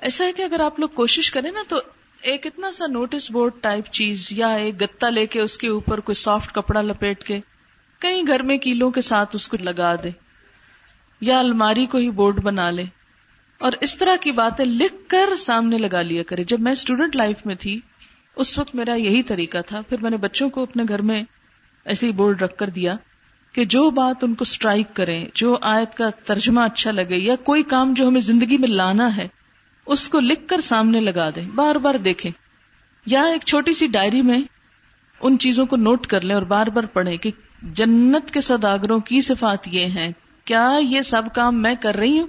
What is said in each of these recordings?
ایسا ہے کہ اگر آپ لوگ کوشش کریں نا تو ایک اتنا سا نوٹس بورڈ ٹائپ چیز یا ایک گتا لے کے اس کے اوپر کوئی سافٹ کپڑا لپیٹ کے کئی گھر میں کیلوں کے ساتھ اس کو لگا دے یا الماری کو ہی بورڈ بنا لے اور اس طرح کی باتیں لکھ کر سامنے لگا لیا کرے۔ جب میں اسٹوڈنٹ لائف میں تھی، اس وقت میرا یہی طریقہ تھا۔ پھر میں نے بچوں کو اپنے گھر میں ایسے ہی بورڈ رکھ کر دیا کہ جو بات ان کو اسٹرائک کرے، جو آیت کا ترجمہ اچھا لگے یا کوئی کام جو ہمیں زندگی میں لانا ہے اس کو لکھ کر سامنے لگا دیں۔ بار بار دیکھیں۔ یا ایک چھوٹی سی ڈائری میں ان چیزوں کو نوٹ کر لیں اور بار بار پڑھیں کہ جنت کے سوداگروں کی صفات یہ ہیں۔ کیا یہ سب کام میں کر رہی ہوں؟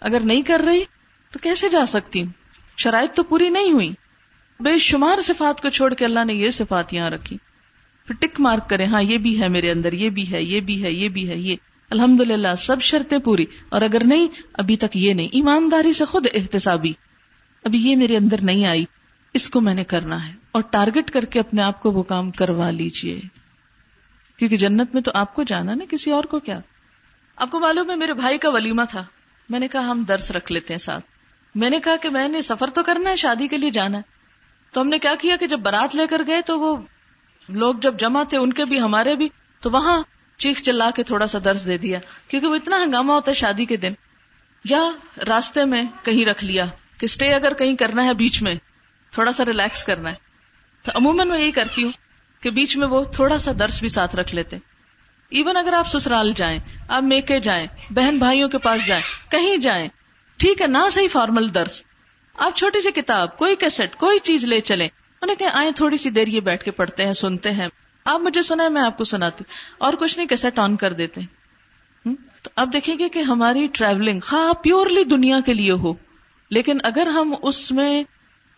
اگر نہیں کر رہی تو کیسے جا سکتی ہوں؟ شرائط تو پوری نہیں ہوئی۔ بے شمار صفات کو چھوڑ کے اللہ نے یہ صفات یہاں رکھی۔ پھر ٹک مارک کرے ہاں یہ بھی ہے میرے اندر، یہ بھی ہے، یہ بھی ہے، یہ بھی ہے، یہ۔ الحمد للہ سب شرطیں پوری۔ اور اگر نہیں، ابھی تک یہ نہیں۔ ایمانداری سے خود احتسابی۔ ابھی یہ میرے اندر نہیں آئی۔ اس کو میں نے کرنا ہے۔ اور ٹارگٹ کر کے اپنے آپ کو وہ کام کروا لیجیے۔ کیونکہ جنت میں تو آپ کو جانا نا، کسی اور کو کیا؟ آپ کو معلوم ہے، میرے بھائی کا ولیمہ تھا۔ میں نے کہا، ہم درس رکھ لیتے ہیں ساتھ۔ میں نے کہا کہ میں نے سفر تو کرنا ہے، شادی کے لیے جانا ہے۔ تو ہم نے کیا کیا کہ جب بارات لے کر گئے تو وہ لوگ جب جمع تھے، ان کے بھی، ہمارے بھی، تو وہاں چیخ چلا کے تھوڑا سا درس دے دیا، کیونکہ وہ اتنا ہنگامہ ہوتا ہے شادی کے دن۔ یا راستے میں کہیں رکھ لیا کہ اسٹے اگر کہیں کرنا ہے بیچ میں، تھوڑا سا ریلیکس کرنا ہے۔ تو عموماً میں یہی کرتی ہوں کہ بیچ میں وہ تھوڑا سا درس بھی ساتھ رکھ لیتے۔ ایون اگر آپ سسرال جائیں، آپ میکے جائیں، بہن بھائیوں کے پاس جائیں، کہیں جائیں، ٹھیک ہے نہ صحیح فارمل درس۔ آپ چھوٹی سی کتاب، کوئی کیسٹ کوئی چیز لے چلے انہیں کہ آئے تھوڑی سی دیر یہ بیٹھ کے پڑھتے ہیں، سنتے ہیں۔ آپ مجھے سنا ہے، میں آپ کو سناتی۔ اور کچھ نہیں کیسٹ آن کر دیتے۔ تو اب دیکھیں گے کہ ہماری ٹریولنگ خواہ پیورلی دنیا کے لیے ہو، لیکن اگر ہم اس میں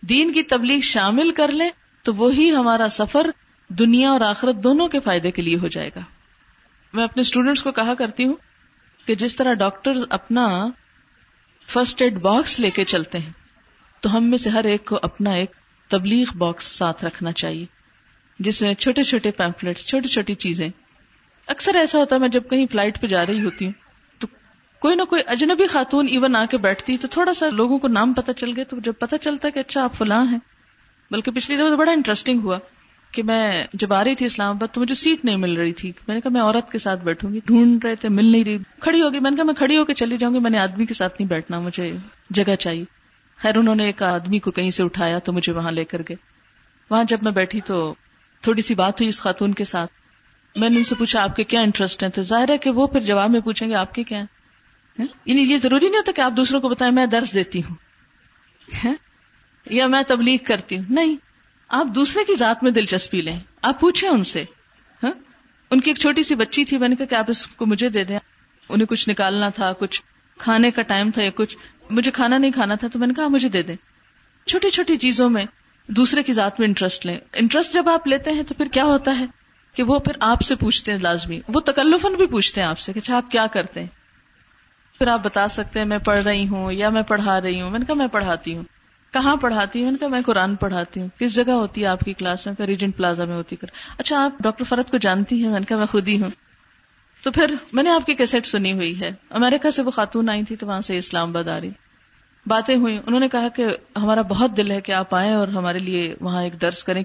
دین کی تبلیغ شامل کر لیں، تو وہی ہمارا سفر دنیا اور آخرت دونوں کے فائدے کے لیے ہو جائے گا۔ میں اپنے اسٹوڈینٹس کو کہا کرتی ہوں کہ جس طرح ڈاکٹر اپنا فرسٹ ایڈ باکس لے کے چلتے ہیں، تو ہم میں سے ہر ایک کو اپنا ایک تبلیغ باکس ساتھ رکھنا چاہیے۔ جس میں چھوٹے چھوٹے پیمفلٹس چھوٹی چھوٹی چیزیں۔ اکثر ایسا ہوتا ہے میں جب کہیں فلائٹ پہ جا رہی ہوتی ہوں، تو کوئی نہ کوئی اجنبی خاتون ایون آ کے بیٹھتی، تو تھوڑا سا لوگوں کو نام پتہ چل گیا، تو جب پتہ چلتا کہ اچھا آپ فلاں ہیں۔ بلکہ پچھلی دفعہ بڑا انٹرسٹنگ ہوا کہ میں جب آ رہی تھی اسلام آباد، تو مجھے سیٹ نہیں مل رہی تھی۔ میں نے کہا میں عورت کے ساتھ بیٹھوں گی، ڈھونڈ رہے تھے، مل نہیں رہی۔ کھڑی ہوگی، میں نے کہا میں کھڑی ہو کے چلی جاؤں گی، میں نے آدمی کے ساتھ نہیں بیٹھنا، مجھے جگہ چاہیے۔ خیر، انہوں نے ایک آدمی کو کہیں سے اٹھایا، تو مجھے وہاں لے کر گئے۔ وہاں جب میں بیٹھی تو تھوڑی سی بات ہوئی اس خاتون کے ساتھ۔ میں نے ان سے پوچھا، آپ کے کیا انٹرسٹ ہیں؟ تو ظاہر ہے کہ وہ پھر جواب میں پوچھیں گے، آپ کے کیا ہاں؟ یعنی یہ ضروری نہیں ہوتا کہ آپ دوسروں کو بتائیں، میں درس دیتی ہوں۔ ہاں؟ یا میں تبلیغ کرتی ہوں۔ نہیں، آپ دوسرے کی ذات میں دلچسپی لیں۔ آپ پوچھیں ان سے۔ ہاں؟ ان کی ایک چھوٹی سی بچی تھی، میں نے کہا کہ آپ اس کو مجھے دے دیں۔ انہیں کچھ نکالنا تھا، کچھ کھانے کا ٹائم تھا یا کچھ۔ مجھے کھانا نہیں کھانا تھا، تو میں نے کہا مجھے دے دیں۔ چھوٹی چھوٹی چیزوں میں دوسرے کی ذات میں انٹرسٹ لیں۔ انٹرسٹ جب آپ لیتے ہیں تو پھر کیا ہوتا ہے؟ کہ وہ پھر آپ سے پوچھتے ہیں لازمی۔ وہ تکلفن بھی پوچھتے ہیں آپ سے کہ اچھا آپ کیا کرتے ہیں؟ پھر آپ بتا سکتے ہیں، میں پڑھ رہی ہوں یا میں پڑھا رہی ہوں۔ میں نے کہا، میں پڑھاتی ہوں۔ کہاں پڑھاتی ہوں؟ میں نے کہا، میں قرآن پڑھاتی ہوں۔ کس جگہ ہوتی ہے آپ کی کلاس؟ میں ریجنٹ پلازا میں ہوتی کر اچھا آپ ڈاکٹر فرد کو جانتی ہیں؟ میں نے کہا، میں خود ہی ہوں۔ تو پھر میں نے آپ کی کیسٹ سنی ہوئی ہے۔ امیرکا سے وہ خاتون آئی تھی تو وہاں سے اسلام آباد آ رہی۔ باتیں ہوئی انہوں نے کہا کہ ہمارا بہت دل ہے کہ آپ آئیں اور ہمارے لیے وہاں ایک درس کریں۔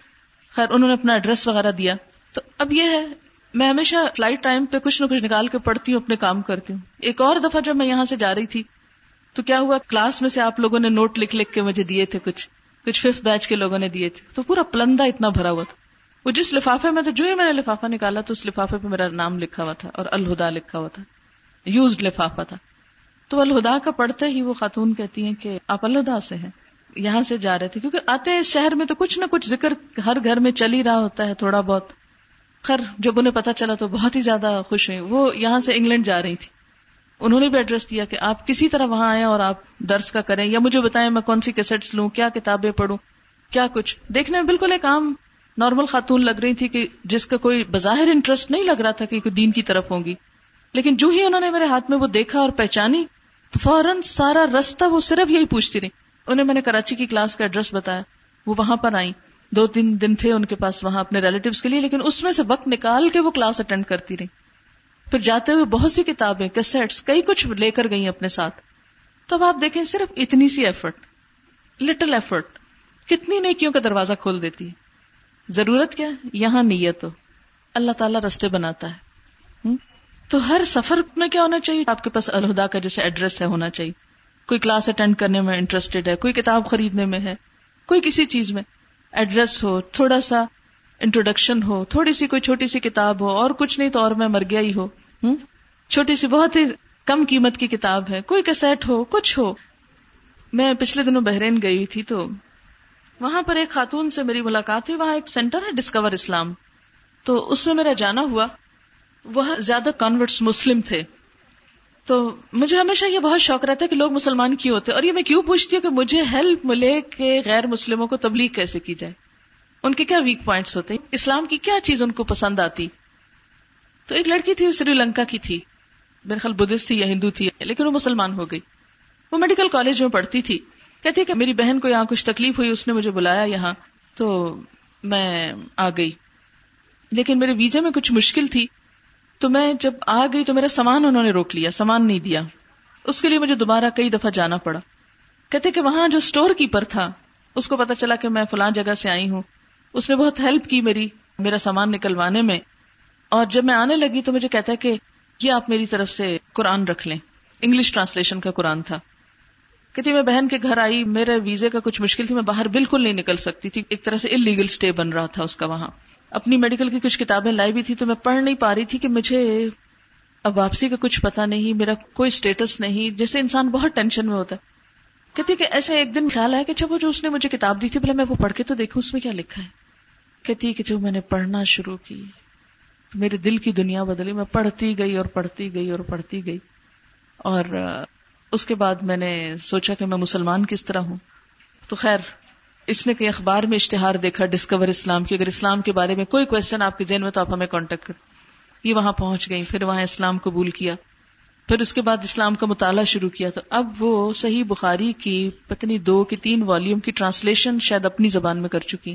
خیر، انہوں نے اپنا ایڈریس وغیرہ دیا۔ تو اب یہ ہے، میں ہمیشہ فلائٹ ٹائم پہ کچھ نہ کچھ نکال کے پڑھتی ہوں، اپنے کام کرتی ہوں۔ ایک اور دفعہ جب میں یہاں سے جا رہی تھی، تو کیا ہوا؟ کلاس میں سے آپ لوگوں نے نوٹ لکھ لکھ کے مجھے دیے تھے کچھ کچھ ففتھ بیچ کے لوگوں نے دیے تھے۔ تو پورا پلندہ اتنا بھرا ہوا تھا۔ وہ جس لفافے میں تھا جو ہی میں نے لفافہ نکالا تو اس لفافے پہ میرا نام لکھا ہوا تھا اور الہدا لکھا ہوا تھا۔ یوزڈ لفافہ تھا۔ تو الہدا کا پڑھتے ہی وہ خاتون کہتی ہیں کہ آپ الہدا سے ہیں، یہاں سے جا رہے تھے۔ کیونکہ آتے ہیں اس شہر میں تو کچھ نہ کچھ ذکر ہر گھر میں چل ہی رہا ہوتا ہے تھوڑا بہت۔ خیر، جب انہیں پتا چلا تو بہت ہی زیادہ خوش ہوئی وہ یہاں سے انگلینڈ جا رہی تھی۔ انہوں نے بھی ایڈریس دیا کہ آپ کسی طرح وہاں آئے اور آپ درس کا کریں، یا مجھے بتائیں میں کون سی کیسٹس لوں، کیا کتابیں پڑھوں، کیا کچھ۔ دیکھنے میں بالکل ایک عام نارمل خاتون لگ رہی تھی کہ جس کا کوئی بظاہر انٹرسٹ نہیں لگ رہا تھا کہ کوئی دین کی طرف ہوگی لیکن جو ہی انہوں نے میرے ہاتھ میں وہ دیکھا اور پہچانی تو فوراً سارا رستہ وہ صرف یہی پوچھتی رہی۔ انہیں میں نے کراچی کی کلاس کا ایڈریس بتایا۔ وہ وہاں پر آئی دو تین دن تھے ان کے پاس وہاں اپنے ریلیٹیو کے لیے، لیکن اس میں سے وقت نکال کے وہ کلاس اٹینڈ کرتی رہی۔ پھر جاتے ہوئے بہت سی کتابیں کیسٹس کئی کچھ لے کر گئی اپنے ساتھ۔ تو اب آپ دیکھیں صرف اتنی سی ایفرٹ لٹل ایفرٹ کتنی نیکیوں کا دروازہ کھول دیتی۔ ہے ضرورت کیا؟ یہاں نیت ہو۔ اللہ تعالیٰ رستے بناتا ہے۔ تو ہر سفر میں کیا ہونا چاہیے؟ آپ کے پاس الہدا کا جیسے ایڈریس ہے ہونا چاہیے۔ کوئی کلاس اٹینڈ کرنے میں انٹرسٹیڈ ہے، کوئی کتاب خریدنے میں ہے، کوئی کسی چیز میں۔ ایڈریس ہو، تھوڑا سا انٹروڈکشن ہو، تھوڑی سی کوئی چھوٹی سی کتاب ہو، اور کچھ نہیں تو اور میں مر گیا ہی ہو۔ چھوٹی سی بہت ہی کم قیمت کی کتاب ہے۔ کوئی کیسٹ ہو، کچھ ہو۔ میں پچھلے دنوں بحرین گئی تھی تو وہاں پر ایک خاتون سے میری ملاقات ہوئی۔ وہاں ایک سینٹر ہے ڈسکور اسلام تو اس میں میرا جانا ہوا۔ وہاں زیادہ کانورٹس مسلم تھے۔ تو مجھے ہمیشہ یہ بہت شوق رہتا ہے کہ لوگ مسلمان کیوں ہوتے اور یہ میں کیوں پوچھتی ہوں کہ مجھے ہیلپ ملے کہ غیر مسلموں کو تبلیغ کیسے کی جائے؟ ان کے کیا ویک پوائنٹس ہوتے ہیں؟ اسلام کی کیا چیز ان کو پسند آتی؟ تو ایک لڑکی تھی، سری لنکا کی تھی۔ میرے خیال بدھسٹ تھی یا ہندو تھی، لیکن وہ مسلمان ہو گئی۔ وہ میڈیکل کالج میں پڑھتی تھی۔ کہتی کہ میری بہن کو یہاں کچھ تکلیف ہوئی، اس نے مجھے بلایا یہاں۔ تو میں آ گئی۔ لیکن میرے ویزے میں کچھ مشکل تھی۔ تو میں جب آ گئی تو میرا سامان انہوں نے روک لیا، سامان نہیں دیا۔ اس کے لیے مجھے دوبارہ کئی دفعہ جانا پڑا۔ کہتے کہ وہاں جو اسٹور کیپر تھا، اس کو پتا چلا کہ میں فلان جگہ سے آئی ہوں۔ اس نے بہت ہیلپ کی میری، میرا سامان نکلوانے میں۔ اور جب میں آنے لگی تو مجھے کہتا ہے کہ یہ آپ میری طرف سے قرآن رکھ لیں۔ انگلش ٹرانسلیشن کا قرآن تھا۔ کہتی میں بہن کے گھر آئی، میرے ویزے کا کچھ مشکل تھی، میں باہر بالکل نہیں نکل سکتی تھی۔ ایک طرح سے انلیگل اسٹے بن رہا تھا اس کا وہاں۔ اپنی میڈیکل کی کچھ کتابیں لائی بھی تھی تو میں پڑھ نہیں پا رہی تھی کہ مجھے اب واپسی کا کچھ پتا نہیں، میرا کوئی اسٹیٹس نہیں، جیسے انسان بہت ٹینشن میں ہوتا ہے۔ کہتی کہ ایسے ایک دن خیال ہے کہ وہ جو اس نے مجھے کتاب دی تھی بولے میں وہ پڑھ کے تو دیکھوں اس میں کیا لکھا ہے۔ کہتی کہ جو میں نے پڑھنا شروع کی تو میرے دل کی دنیا بدلی، میں پڑھتی گئی اور پڑھتی گئی اور پڑھتی گئی۔ اور اس کے بعد میں نے سوچا کہ میں مسلمان کس طرح ہوں۔ تو خیر اس نے کئی اخبار میں اشتہار دیکھا ڈسکور اسلام کی۔ اگر اسلام کے بارے میں کوئی کوشچن آپ کے ذہن میں تو آپ ہمیں کانٹیکٹ کر یہ وہاں پہنچ گئی پھر وہاں اسلام قبول کیا۔ پھر اس کے بعد اسلام کا مطالعہ شروع کیا۔ تو اب وہ صحیح بخاری کی پتنی دو کی تین والیوم کی ٹرانسلیشن شاید اپنی زبان میں کر چکی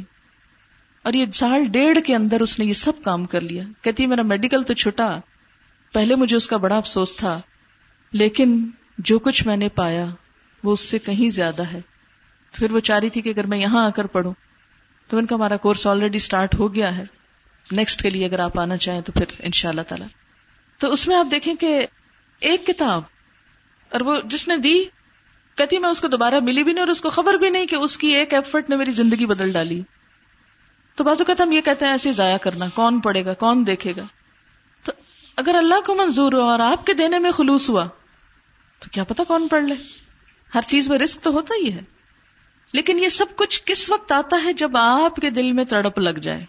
اور یہ سال ڈیڑھ کے اندر اس نے یہ سب کام کر لیا۔ کہتی میرا میڈیکل تو چھٹا۔ پہلے مجھے اس کا بڑا افسوس تھا، لیکن جو کچھ میں نے پایا وہ اس سے کہیں زیادہ ہے۔ پھر وہ چاہ رہی تھی کہ اگر میں یہاں آ کر پڑھوں، تو ان کا ہمارا کورس آلریڈی اسٹارٹ ہو گیا ہے۔ نیکسٹ کے لیے اگر آپ آنا چاہیں تو پھر ان شاء اللہ تعالی۔ تو اس میں آپ دیکھیں کہ ایک کتاب، اور وہ جس نے دی، کہتی میں اس کو دوبارہ ملی بھی نہیں اور اس کو خبر بھی نہیں کہ اس کی ایک ایفرٹ نے میری زندگی بدل ڈالی۔ تو بازو کہتا ہم یہ کہتے ہیں، ایسے ضائع کرنا، کون پڑے گا، کون دیکھے گا۔ تو اگر اللہ کو منظور ہو اور آپ کے دینے میں خلوص ہوا، تو کیا پتا کون پڑھ لے۔ ہر چیز میں رسک تو ہوتا ہی ہے۔ لیکن یہ سب کچھ کس وقت آتا ہے جب آپ کے دل میں تڑپ لگ جائے؟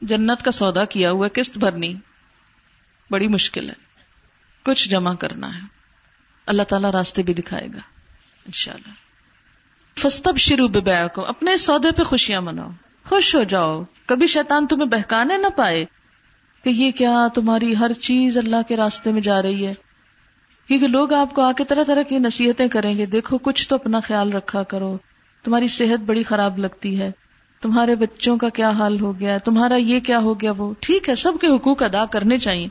جنت کا سودا کیا ہوا، قسط بھرنی، بڑی مشکل ہے۔ کچھ جمع کرنا ہے۔ اللہ تعالیٰ راستے بھی دکھائے گا ان شاء اللہ فستب شروع بے کو اپنے سودے پہ خوشیاں مناؤ۔ خوش ہو جاؤ۔ کبھی شیطان تمہیں بہکانے نہ پائے کہ یہ کیا تمہاری ہر چیز اللہ کے راستے میں جا رہی ہے۔ کیونکہ لوگ آپ کو آ کے طرح طرح کی نصیحتیں کریں گے، دیکھو کچھ تو اپنا خیال رکھا کرو۔ تمہاری صحت بڑی خراب لگتی ہے۔ تمہارے بچوں کا کیا حال ہو گیا؟ تمہارا یہ کیا ہو گیا؟ وہ ٹھیک ہے، سب کے حقوق ادا کرنے چاہیے۔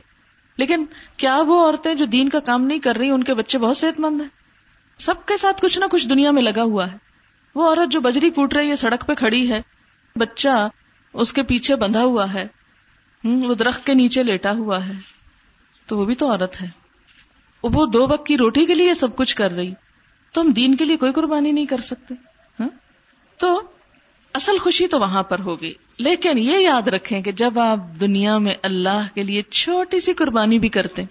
لیکن کیا وہ عورتیں جو دین کا کام نہیں کر رہی، ان کے بچے بہت صحت مند ہیں؟ سب کے ساتھ کچھ نہ کچھ دنیا میں لگا ہوا ہے۔ وہ عورت جو بجری کوٹ رہی ہے، سڑک پہ کھڑی ہے، بچہ اس کے پیچھے بندھا ہوا ہے وہ درخت کے نیچے لیٹا ہوا ہے۔ تو وہ بھی تو عورت ہے۔ وہ دو وقت کی روٹی کے لیے سب کچھ کر رہی، تو ہم دین کے لیے کوئی قربانی نہیں کر سکتے ہاں؟ تو اصل خوشی تو وہاں پر ہوگی، لیکن یہ یاد رکھیں کہ جب آپ دنیا میں اللہ کے لیے چھوٹی سی قربانی بھی کرتے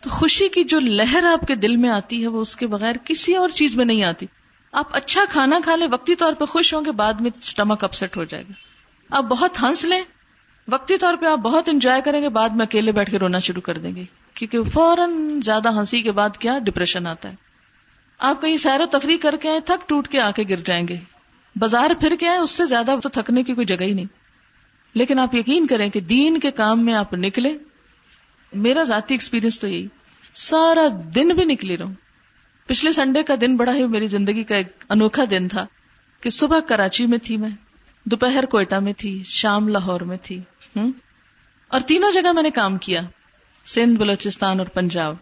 تو خوشی کی جو لہر آپ کے دل میں آتی ہے، وہ اس کے بغیر کسی اور چیز میں نہیں آتی۔ آپ اچھا کھانا کھا لیں، وقتی طور پہ خوش ہوں گے، بعد میں اسٹمک اپسٹ ہو جائے گا۔ آپ بہت ہنس لیں، وقتی طور پہ آپ بہت انجوائے کریں گے، بعد میں اکیلے بیٹھ کے رونا شروع کر دیں گے۔ کیونکہ فوراً زیادہ ہنسی کے بعد کیا ڈپریشن آتا ہے۔ آپ کہیں سیر و تفریح کر کے آئے، تھک ٹوٹ کے آ کے گر جائیں گے۔ بازار پھر کے آئے، اس سے زیادہ تو تھکنے کی کوئی جگہ ہی نہیں۔ لیکن آپ یقین کریں کہ دین کے کام میں آپ نکلے۔ میرا ذاتی ایکسپیرینس تو یہی۔ سارا دن بھی نکلی رہوں۔ پچھلے سنڈے کا دن بڑا ہی میری زندگی کا ایک انوکھا دن تھا کہ صبح کراچی میں تھی میں، دوپہر کوئٹہ میں تھی، شام لاہور میں تھی۔ ہوں اور تینوں جگہ میں نے کام کیا۔ سندھ، بلوچستان اور پنجاب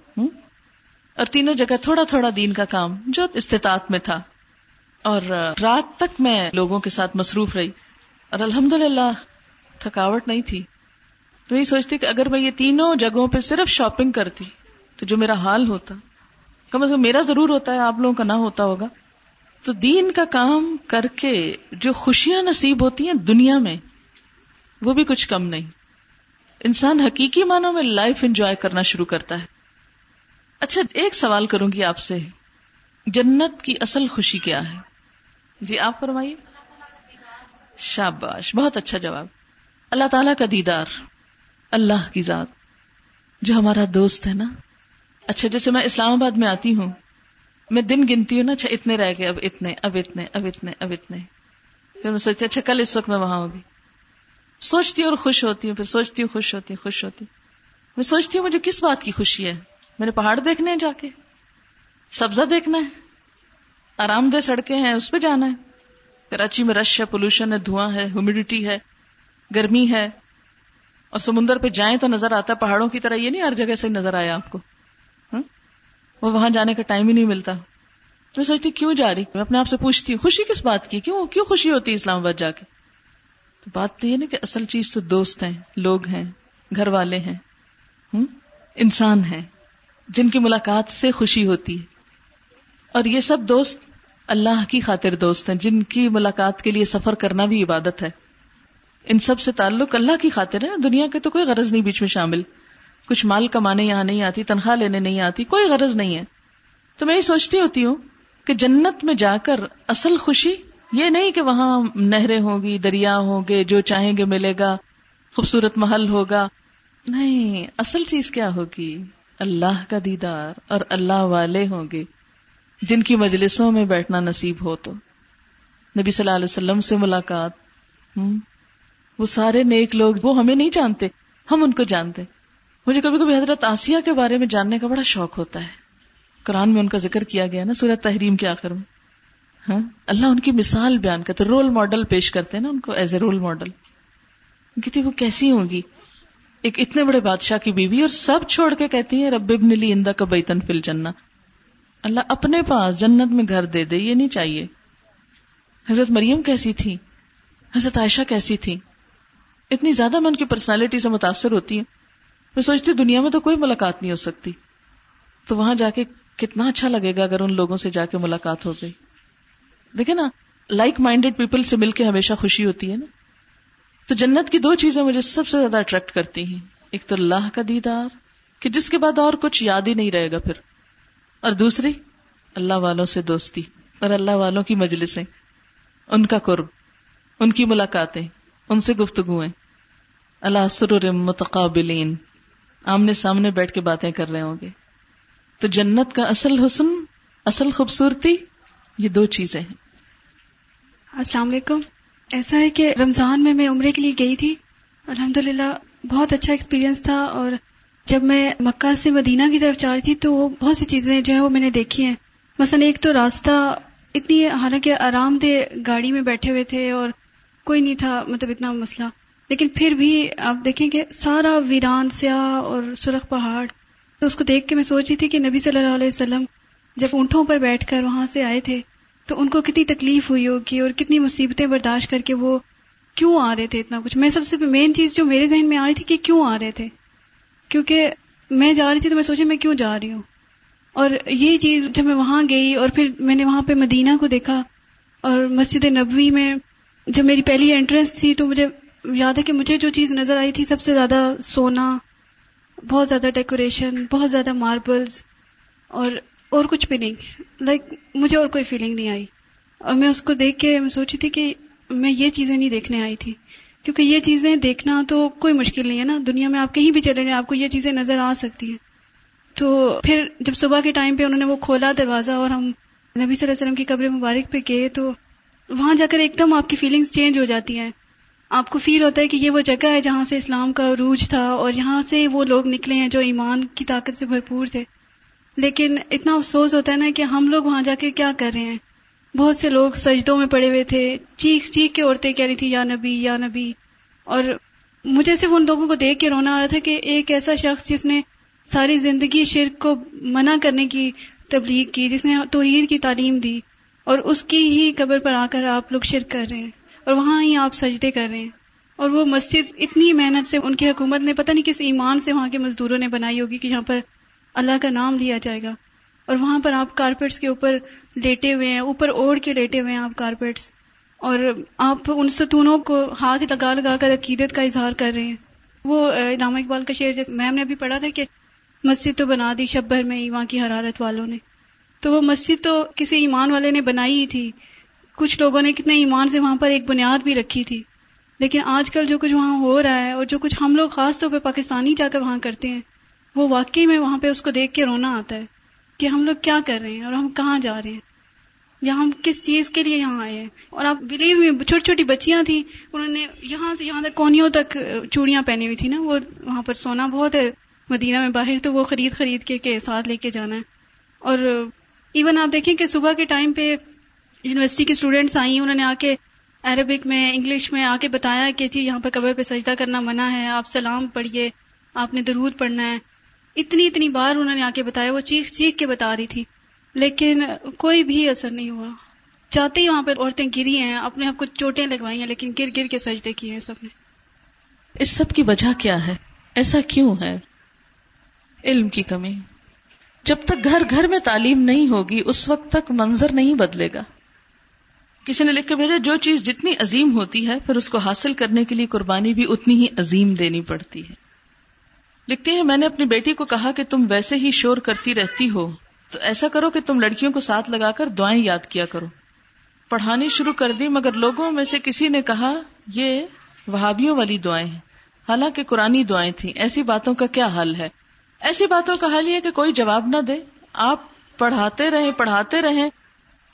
اور تینوں جگہ تھوڑا تھوڑا دین کا کام جو استطاعت میں تھا۔ اور رات تک میں لوگوں کے ساتھ مصروف رہی اور الحمد للہ تھکاوٹ نہیں تھی۔ تو یہی سوچتی کہ اگر میں یہ تینوں جگہوں پہ صرف شاپنگ کرتی تو جو میرا حال ہوتا، کم از کم میرا ضرور ہوتا ہے، آپ لوگوں کا نہ ہوتا ہوگا۔ تو دین کا کام کر کے جو خوشیاں نصیب ہوتی ہیں دنیا میں، وہ بھی کچھ کم نہیں۔ انسان حقیقی معنوں میں لائف انجوائے کرنا شروع کرتا ہے۔ اچھا ایک سوال کروں گی آپ سے۔ جنت کی اصل خوشی کیا ہے؟ جی آپ فرمائیے۔ شاباش، بہت اچھا جواب۔ اللہ تعالی کا دیدار، اللہ کی ذات۔ جو ہمارا دوست ہے نا۔ اچھا جیسے میں اسلام آباد میں آتی ہوں، میں دن گنتی ہوں نا اچھا اتنے رہ گئے، اب اتنے اب اتنے اب اتنے اب اتنے۔ پھر میں سوچتی اچھا کل اس وقت میں وہاں ہوگی۔ سوچتی ہوں اور خوش ہوتی ہوں، پھر سوچتی ہوں، خوش ہوتی ہوں، خوش ہوتی ہوں۔ میں سوچتی ہوں، مجھے کس بات کی خوشی ہے؟ میرے پہاڑ دیکھنے ہیں جا کے۔ سبزہ دیکھنا ہے۔ آرام دہ سڑکیں ہیں، اس پہ جانا ہے۔ کراچی میں رش ہے، پولوشن ہے، دھواں ہے ہیومیڈیٹی ہے، گرمی ہے۔ اور سمندر پہ جائیں تو نظر آتا ہے پہاڑوں کی طرح، یہ نہیں ہر جگہ سے نظر آیا آپ کو۔ ہاں؟ وہ وہاں جانے کا ٹائم ہی نہیں ملتا۔ میں سوچتی کیوں جا رہی؟ میں اپنے آپ سے پوچھتی ہوں، خوشی کس بات کی؟ کیوں کیوں خوشی ہوتی ہے اسلام آباد جا کے؟ تو بات تو یہ نا کہ اصل چیز تو دوست ہیں، لوگ ہیں، گھر والے ہیں انسان ہیں، جن کی ملاقات سے خوشی ہوتی ہے۔ اور یہ سب دوست اللہ کی خاطر دوست ہیں، جن کی ملاقات کے لیے سفر کرنا بھی عبادت ہے۔ ان سب سے تعلق اللہ کی خاطر ہے، دنیا کے تو کوئی غرض نہیں بیچ میں شامل۔ کچھ مال کمانے یہاں نہیں آتی، تنخواہ لینے نہیں آتی، کوئی غرض نہیں ہے۔ تو میں یہ سوچتی ہوتی ہوں کہ جنت میں جا کر اصل خوشی یہ نہیں کہ وہاں نہریں ہوگی دریا ہوں گے، جو چاہیں گے ملے گا، خوبصورت محل ہوگا۔ نہیں، اصل چیز کیا ہوگی؟ اللہ کا دیدار اور اللہ والے ہوں گے، جن کی مجلسوں میں بیٹھنا نصیب ہو تو۔ نبی صلی اللہ علیہ وسلم سے ملاقات۔ وہ سارے نیک لوگ، وہ ہمیں نہیں جانتے، ہم ان کو جانتے۔ مجھے کبھی کبھی حضرت آسیہ کے بارے میں جاننے کا بڑا شوق ہوتا ہے۔ قرآن میں ان کا ذکر کیا گیا نا سورت تحریم کے آخر میں۔ ہاں؟ اللہ ان کی مثال بیان کرتے رول ماڈل پیش کرتے ہیں نا ان کو ایز اے رول ماڈل کہتی وہ کیسی ہوگی۔ ایک اتنے بڑے بادشاہ کی بیوی اور سب چھوڑ کے کہتی ہیں، رب ابن لی اندہ کا بیتن فل جنہ اللہ اپنے پاس جنت میں گھر دے دے، یہ نہیں چاہیے۔ حضرت مریم کیسی تھی؟ حضرت عائشہ کیسی تھی؟ اتنی زیادہ من کی پرسنالٹی سے متاثر ہوتی ہیں میں سوچتی دنیا میں تو کوئی ملاقات نہیں ہو سکتی۔ تو وہاں جا کے کتنا اچھا لگے گا اگر ان لوگوں سے جا کے ملاقات ہو گئی۔ دیکھے نا لائک مائنڈیڈ پیپل سے مل کے ہمیشہ خوشی ہوتی ہے نا۔ تو جنت کی دو چیزیں مجھے سب سے زیادہ اٹریکٹ کرتی ہیں۔ ایک تو اللہ کا دیدار، کہ جس کے بعد اور کچھ یاد ہی نہیں رہے گا پھر۔ اور دوسری، اللہ والوں سے دوستی، اور اللہ والوں کی مجلسیں۔ ان کا قرب، ان کی ملاقاتیں، ان سے گفتگویں اللہ سرور متقابلین، آمنے سامنے بیٹھ کے باتیں کر رہے ہوں گے۔ تو جنت کا اصل حسن، اصل خوبصورتی، یہ دو چیزیں ہیں۔ السلام علیکم۔ ایسا ہے کہ رمضان میں میں عمرے کے لیے گئی تھی۔ الحمد للہ بہت اچھا ایکسپیرینس تھا اور جب میں مکہ سے مدینہ کی طرف جا رہی تھی تو وہ بہت سی چیزیں جو ہے وہ میں نے دیکھی ہیں۔ مثلا ایک تو راستہ اتنی، حالانکہ آرام دہ گاڑی میں بیٹھے ہوئے تھے اور کوئی نہیں تھا مطلب اتنا مسئلہ۔ لیکن پھر بھی آپ دیکھیں کہ سارا ویران، سیاہ اور سرخ پہاڑ۔ تو اس کو دیکھ کے میں سوچ رہی تھی کہ نبی صلی اللہ علیہ وسلم جب اونٹوں پر بیٹھ کر وہاں سے آئے تھے تو ان کو کتنی تکلیف ہوئی ہوگی اور کتنی مصیبتیں برداشت کر کے وہ کیوں آ رہے تھے اتنا کچھ؟ میں سب سے مین چیز جو میرے ذہن میں آ رہی تھی کہ کیوں آ رہے تھے؟ کیونکہ میں جا رہی تھی تو میں سوچی میں کیوں جا رہی ہوں؟ اور یہ چیز جب میں وہاں گئی اور پھر میں نے وہاں پہ مدینہ کو دیکھا اور مسجد نبوی میں جب میری پہلی انٹرنس تھی تو مجھے یاد ہے کہ مجھے جو چیز نظر آئی تھی سب سے زیادہ سونا، بہت زیادہ ڈیکوریشن بہت زیادہ ماربلز اور اور کچھ بھی نہیں۔ لائک مجھے اور کوئی فیلنگ نہیں آئی۔ اور میں اس کو دیکھ کے میں سوچی تھی کہ میں یہ چیزیں نہیں دیکھنے آئی تھی۔ کیونکہ یہ چیزیں دیکھنا تو کوئی مشکل نہیں ہے نا۔ دنیا میں آپ کہیں بھی چلے جائیں، آپ کو یہ چیزیں نظر آ سکتی ہیں۔ تو پھر جب صبح کے ٹائم پہ انہوں نے وہ کھولا دروازہ اور ہم نبی صلی اللہ علیہ وسلم کی قبر مبارک پہ گئے تو وہاں جا کر ایک دم آپ کی فیلنگس چینج ہو جاتی ہیں۔ آپ کو فیل ہوتا ہے کہ یہ وہ جگہ ہے جہاں سے اسلام کا عروج تھا اور یہاں سے وہ لوگ نکلے ہیں جو ایمان کی طاقت سے بھرپور تھے۔ لیکن اتنا افسوس ہوتا ہے نا کہ ہم لوگ وہاں جا کے کیا کر رہے ہیں؟ بہت سے لوگ سجدوں میں پڑے ہوئے تھے۔ چیخ چیخ کے عورتیں کہہ رہی تھی، یا نبی یا نبی. اور مجھے صرف ان لوگوں کو دیکھ کے رونا آ رہا تھا کہ ایک ایسا شخص جس نے ساری زندگی شرک کو منع کرنے کی تبلیغ کی، جس نے توحید کی تعلیم دی اور اس کی ہی قبر پر آ کر آپ لوگ شرک کر رہے ہیں اور وہاں ہی آپ سجدے کر رہے ہیں۔ اور وہ مسجد اتنی محنت سے، ان کی حکومت نے پتہ نہیں کس ایمان سے وہاں کے مزدوروں نے بنائی ہوگی کہ یہاں پر اللہ کا نام لیا جائے گا۔ اور وہاں پر آپ کارپیٹس کے اوپر لیٹے ہوئے ہیں، اوپر اوڑھ کے لیٹے ہوئے ہیں آپ کارپیٹس اور آپ ان ستونوں کو ہاتھ لگا لگا کر عقیدت کا اظہار کر رہے ہیں۔ وہ علامہ اقبال کا شعر، جیسے میم نے ابھی پڑھا تھا کہ مسجد تو بنا دی شب بھر میں ایمان کی حرارت والوں نے۔ تو وہ مسجد تو کسی ایمان والے نے بنائی ہی تھی۔ کچھ لوگوں نے کتنے ایمان سے وہاں پر ایک بنیاد بھی رکھی تھی۔ لیکن آج کل جو کچھ وہاں ہو رہا ہے اور جو کچھ ہم لوگ خاص طور پہ پاکستانی جا کر وہاں کرتے ہیں وہ واقعی میں وہاں پہ اس کو دیکھ کے رونا آتا ہے کہ ہم لوگ کیا کر رہے ہیں اور ہم کہاں جا رہے ہیں؟ یا ہم کس چیز کے لیے یہاں آئے ہیں؟ اور آپ بلیو میں چھوٹی چھوٹی بچیاں تھیں، انہوں نے یہاں سے یہاں تک کونیوں تک چوڑیاں پہنی ہوئی تھی نا، وہ وہاں پر سونا بہت ہے۔ مدینہ میں باہر تو وہ خرید خرید کے کے ساتھ لے کے جانا ہے۔ اور ایون آپ دیکھیں کہ صبح کے ٹائم پہ یونیورسٹی کے اسٹوڈینٹس آئی انہوں نے آ کے عربک میں انگلش میں آ کے بتایا کہ جی یہاں پہ قبر پہ سجدہ کرنا منع ہے، آپ سلام پڑھیے، آپ نے درود پڑھنا ہے۔ اتنی اتنی بار انہوں نے آ کے بتایا، وہ چیخ چیخ کے بتا رہی تھی۔ لیکن کوئی بھی اثر نہیں ہوا۔ چاہتے ہی وہاں پہ عورتیں گری ہیں، اپنے آپ کو چوٹیں لگوائی ہیں، لیکن گر گر کے سجدے کیے ہیں سب نے۔ اس سب کی وجہ کیا ہے؟ ایسا کیوں ہے؟ علم کی کمی۔ جب تک گھر گھر میں تعلیم نہیں ہوگی، اس وقت تک منظر نہیں بدلے گا۔ کسی نے لکھ کے بھیجا، جو چیز جتنی عظیم ہوتی ہے، پھر اس کو حاصل کرنے کے لیے قربانی بھی اتنی ہی عظیم دینی پڑتی ہے۔ لکھتے ہیں، میں نے اپنی بیٹی کو کہا کہ تم ویسے ہی شور کرتی رہتی ہو، تو ایسا کرو کہ تم لڑکیوں کو ساتھ لگا کر دعائیں یاد کیا کرو۔ پڑھانی شروع کر دی، مگر لوگوں میں سے کسی نے کہا، یہ وہابیوں والی دعائیں ہیں۔ حالانکہ قرآن دعائیں تھیں۔ ایسی باتوں کا کیا حل ہے؟ ایسی باتوں کا حل یہ کہ کوئی جواب نہ دے۔ آپ پڑھاتے رہیں پڑھاتے رہیں۔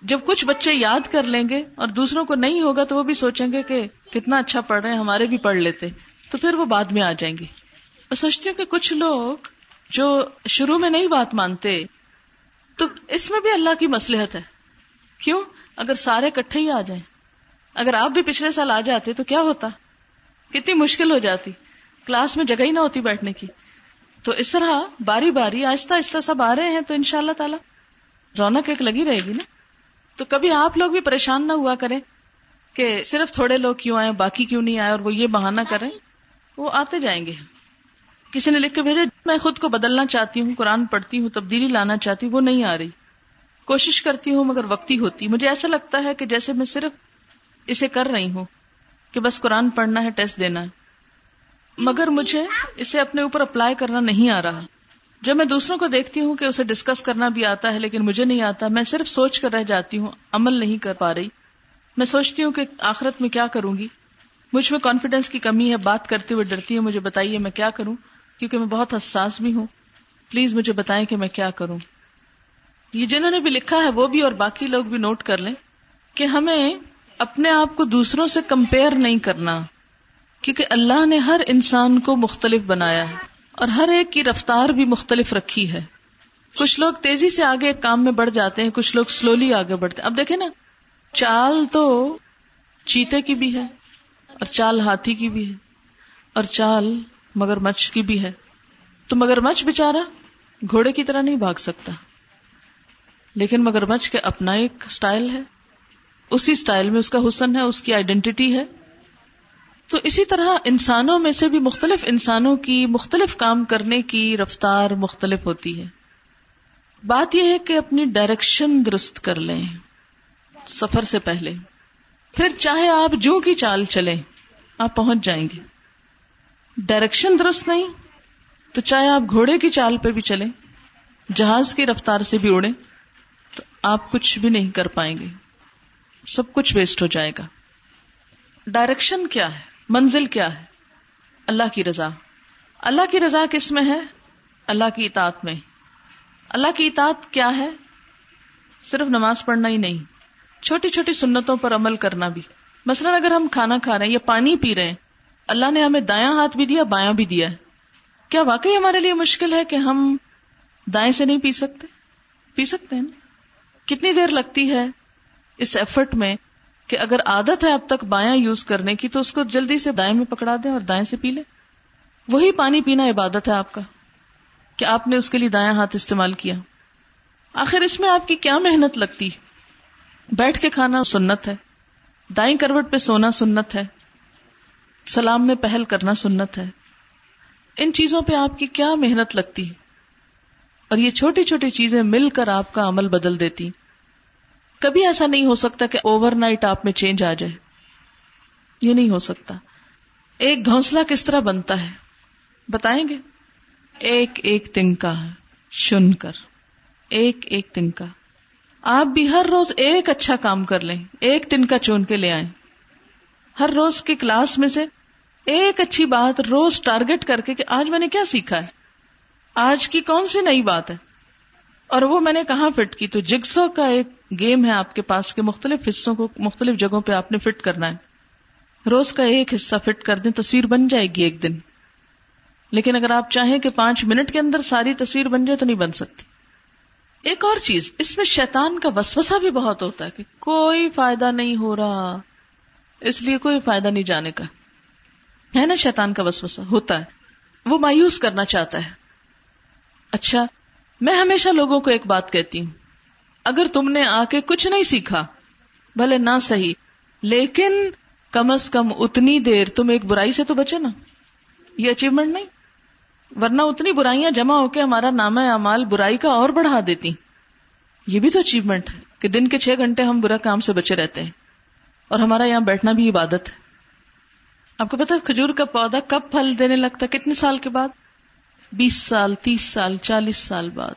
جب کچھ بچے یاد کر لیں گے اور دوسروں کو نہیں ہوگا تو وہ بھی سوچیں گے کہ کتنا اچھا پڑھ رہے ہیں، ہمارے بھی پڑھ لیتے۔ تو پھر وہ بعد میں آ جائیں گے۔ میں سوچتی ہوں کہ کچھ لوگ جو شروع میں نہیں بات مانتے، تو اس میں بھی اللہ کی مسلحت ہے۔ کیوں؟ اگر سارے کٹھے ہی آ جائیں۔ اگر آپ بھی پچھلے سال آ جاتے تو کیا ہوتا؟ کتنی مشکل ہو جاتی۔ کلاس میں جگہ ہی نہ ہوتی بیٹھنے کی۔ تو اس طرح باری باری آہستہ آہستہ سب آ رہے ہیں تو ان شاء اللہ تعالی رونق ایک لگی رہے گی نا۔ تو کبھی آپ لوگ بھی پریشان نہ ہوا کریں کہ صرف تھوڑے لوگ کیوں آئے، باقی کیوں نہیں آئے اور وہ یہ بہانہ کریں، وہ آتے جائیں گے۔ کسی نے لکھ کے بھیجا، میں خود کو بدلنا چاہتی ہوں، قرآن پڑھتی ہوں، تبدیلی لانا چاہتی ہوں، وہ نہیں آ رہی۔ کوشش کرتی ہوں مگر وقتی ہوتی۔ مجھے ایسا لگتا ہے کہ جیسے میں صرف اسے کر رہی ہوں کہ بس قرآن پڑھنا ہے، ٹیسٹ دینا ہے۔ مگر مجھے اسے اپنے اوپر اپلائی کرنا نہیں آ رہا۔ جب میں دوسروں کو دیکھتی ہوں کہ اسے ڈسکس کرنا بھی آتا ہے لیکن مجھے نہیں آتا، میں صرف سوچ کر رہ جاتی ہوں، عمل نہیں کر پا رہی۔ میں سوچتی ہوں کہ آخرت میں کیا کروں گی؟ مجھ میں کانفیڈینس کی کمی ہے، بات کرتے ہوئے ڈرتی ہے مجھے بتائیے میں کیا کروں؟ کیونکہ میں بہت حساس بھی ہوں۔ پلیز مجھے بتائیں کہ میں کیا کروں۔ یہ جنہوں نے بھی لکھا ہے وہ بھی اور باقی لوگ بھی نوٹ کر لیں کہ ہمیں اپنے آپ کو دوسروں سے کمپیئر نہیں کرنا، کیونکہ اللہ نے ہر انسان کو مختلف بنایا ہے اور ہر ایک کی رفتار بھی مختلف رکھی ہے۔ کچھ لوگ تیزی سے آگے ایک کام میں بڑھ جاتے ہیں، کچھ لوگ سلولی آگے بڑھتے ہیں۔ اب دیکھیں نا، چال تو چیتے کی بھی ہے اور چال ہاتھی کی بھی ہے اور چال مگر مچھ کی بھی ہے۔ تو مگر مچھ بےچارا گھوڑے کی طرح نہیں بھاگ سکتا۔ لیکن مگر مچھ کے اپنا ایک اسٹائل ہے۔ اسی اسٹائل میں اس کا حسن ہے، اس کی آئیڈینٹی ہے۔ تو اسی طرح انسانوں میں سے بھی مختلف انسانوں کی مختلف کام کرنے کی رفتار مختلف ہوتی ہے۔ بات یہ ہے کہ اپنی ڈائریکشن درست کر لیں۔ سفر سے پہلے۔ پھر چاہے آپ جو کی چال چلیں، آپ پہنچ جائیں گے۔ ڈائریکشن درست نہیں، تو چاہے آپ گھوڑے کی چال پہ بھی چلیں، جہاز کی رفتار سے بھی اڑیں، تو آپ کچھ بھی نہیں کر پائیں گے۔ سب کچھ ویسٹ ہو جائے گا۔ ڈائریکشن کیا ہے؟ منزل کیا ہے؟ اللہ کی رضا۔ اللہ کی رضا کس میں ہے؟ اللہ کی اطاعت میں۔ اللہ کی اطاعت کیا ہے؟ صرف نماز پڑھنا ہی نہیں، چھوٹی چھوٹی سنتوں پر عمل کرنا بھی۔ مثلاً اگر ہم کھانا کھا رہے ہیں یا پانی پی رہے ہیں اللہ نے ہمیں دایاں ہاتھ بھی دیا، بایاں بھی دیا ہے۔ کیا واقعی ہمارے لیے مشکل ہے کہ ہم دائیں سے نہیں پی سکتے؟ پی سکتے ہیں۔ کتنی دیر لگتی ہے اس ایفرٹ میں کہ اگر عادت ہے اب تک بایاں یوز کرنے کی، تو اس کو جلدی سے دائیں میں پکڑا دیں اور دائیں سے پی لیں۔ وہی پانی پینا عبادت ہے آپ کا کہ آپ نے اس کے لیے دایاں ہاتھ استعمال کیا۔ آخر اس میں آپ کی کیا محنت لگتی؟ بیٹھ کے کھانا سنت ہے۔ دائیں کروٹ پہ سونا سنت ہے۔ سلام میں پہل کرنا سنت ہے۔ ان چیزوں پہ آپ کی کیا محنت لگتی ہے؟ اور یہ چھوٹی چھوٹی چیزیں مل کر آپ کا عمل بدل دیتی۔ کبھی ایسا نہیں ہو سکتا کہ اوور نائٹ آپ میں چینج آ جائے۔ یہ نہیں ہو سکتا۔ ایک گھونسلہ کس طرح بنتا ہے؟ بتائیں گے؟ ایک ایک تنکا شن کر۔ ایک ایک تنکا۔ آپ بھی ہر روز ایک اچھا کام کر لیں، ایک تنکا چون کے لے آئیں۔ ہر روز کی کلاس میں سے ایک اچھی بات روز ٹارگٹ کر کے کہ آج میں نے کیا سیکھا ہے؟ آج کی کون سی نئی بات ہے؟ اور وہ میں نے کہاں فٹ کی؟ تو جگسو کا ایک گیم ہے آپ کے پاس کے مختلف حصوں کو، مختلف جگہوں پہ آپ نے فٹ کرنا ہے۔ روز کا ایک حصہ فٹ کر دیں، تصویر بن جائے گی ایک دن۔ لیکن اگر آپ چاہیں کہ پانچ منٹ کے اندر ساری تصویر بن جائے تو نہیں بن سکتی۔ ایک اور چیز، اس میں شیطان کا وسوسہ بھی بہت ہوتا ہے کہ کوئی فائدہ نہیں ہو رہا، اس لیے کوئی فائدہ نہیں جانے کا۔ ہے نا شیطان کا وسوسہ؟ ہوتا ہے۔ وہ مایوس کرنا چاہتا ہے۔ اچھا میں ہمیشہ لوگوں کو ایک بات کہتی ہوں۔ اگر تم نے آ کے کچھ نہیں سیکھا، بھلے نہ صحیح، لیکن کم از کم اتنی دیر تم ایک برائی سے تو بچے نا۔ یہ اچیومنٹ نہیں۔ ورنہ اتنی برائیاں جمع ہو کے ہمارا نام امال برائی کا اور بڑھا دیتی۔ یہ بھی تو اچیومنٹ ہے کہ دن کے چھ گھنٹے ہم برا کام سے بچے رہتے ہیں۔ اور ہمارا یہاں بیٹھنا بھی عبادت ہے۔ آپ کو پتا کھجور کا پودا کب پھل دینے لگتا کتنے سال کے بعد؟ بیس سال، تیس سال، چالیس سال بعد۔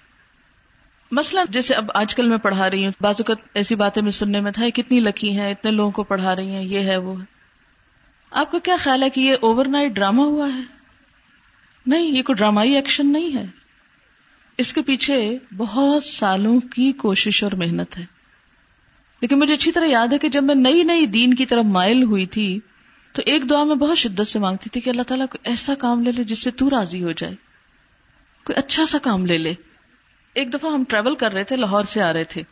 مسئلہ جیسے اب آج کل میں پڑھا رہی ہوں، بعض اوقات ایسی باتیں میں سننے میں تھا کتنی لکی ہیں، اتنے لوگوں کو پڑھا رہی ہیں، یہ ہے، وہ ہے۔ آپ کو کیا خیال ہے کہ یہ اوور نائٹ ڈرامہ ہوا ہے؟ نہیں، یہ کوئی ڈرامائی ایکشن نہیں ہے۔ اس کے پیچھے بہت سالوں کی کوشش اور محنت ہے۔ لیکن مجھے اچھی طرح یاد ہے کہ جب میں نئی نئی دین کی طرف مائل ہوئی تھی تو ایک دعا میں بہت شدت سے مانگتی تھی کہ اللہ تعالیٰ کو ایسا کام لے لے جس سے تو راضی ہو جائے۔ کوئی اچھا سا کام لے لے۔ ایک دفعہ ہم ٹریول کر رہے تھے، لاہور سے آ رہے تھے۔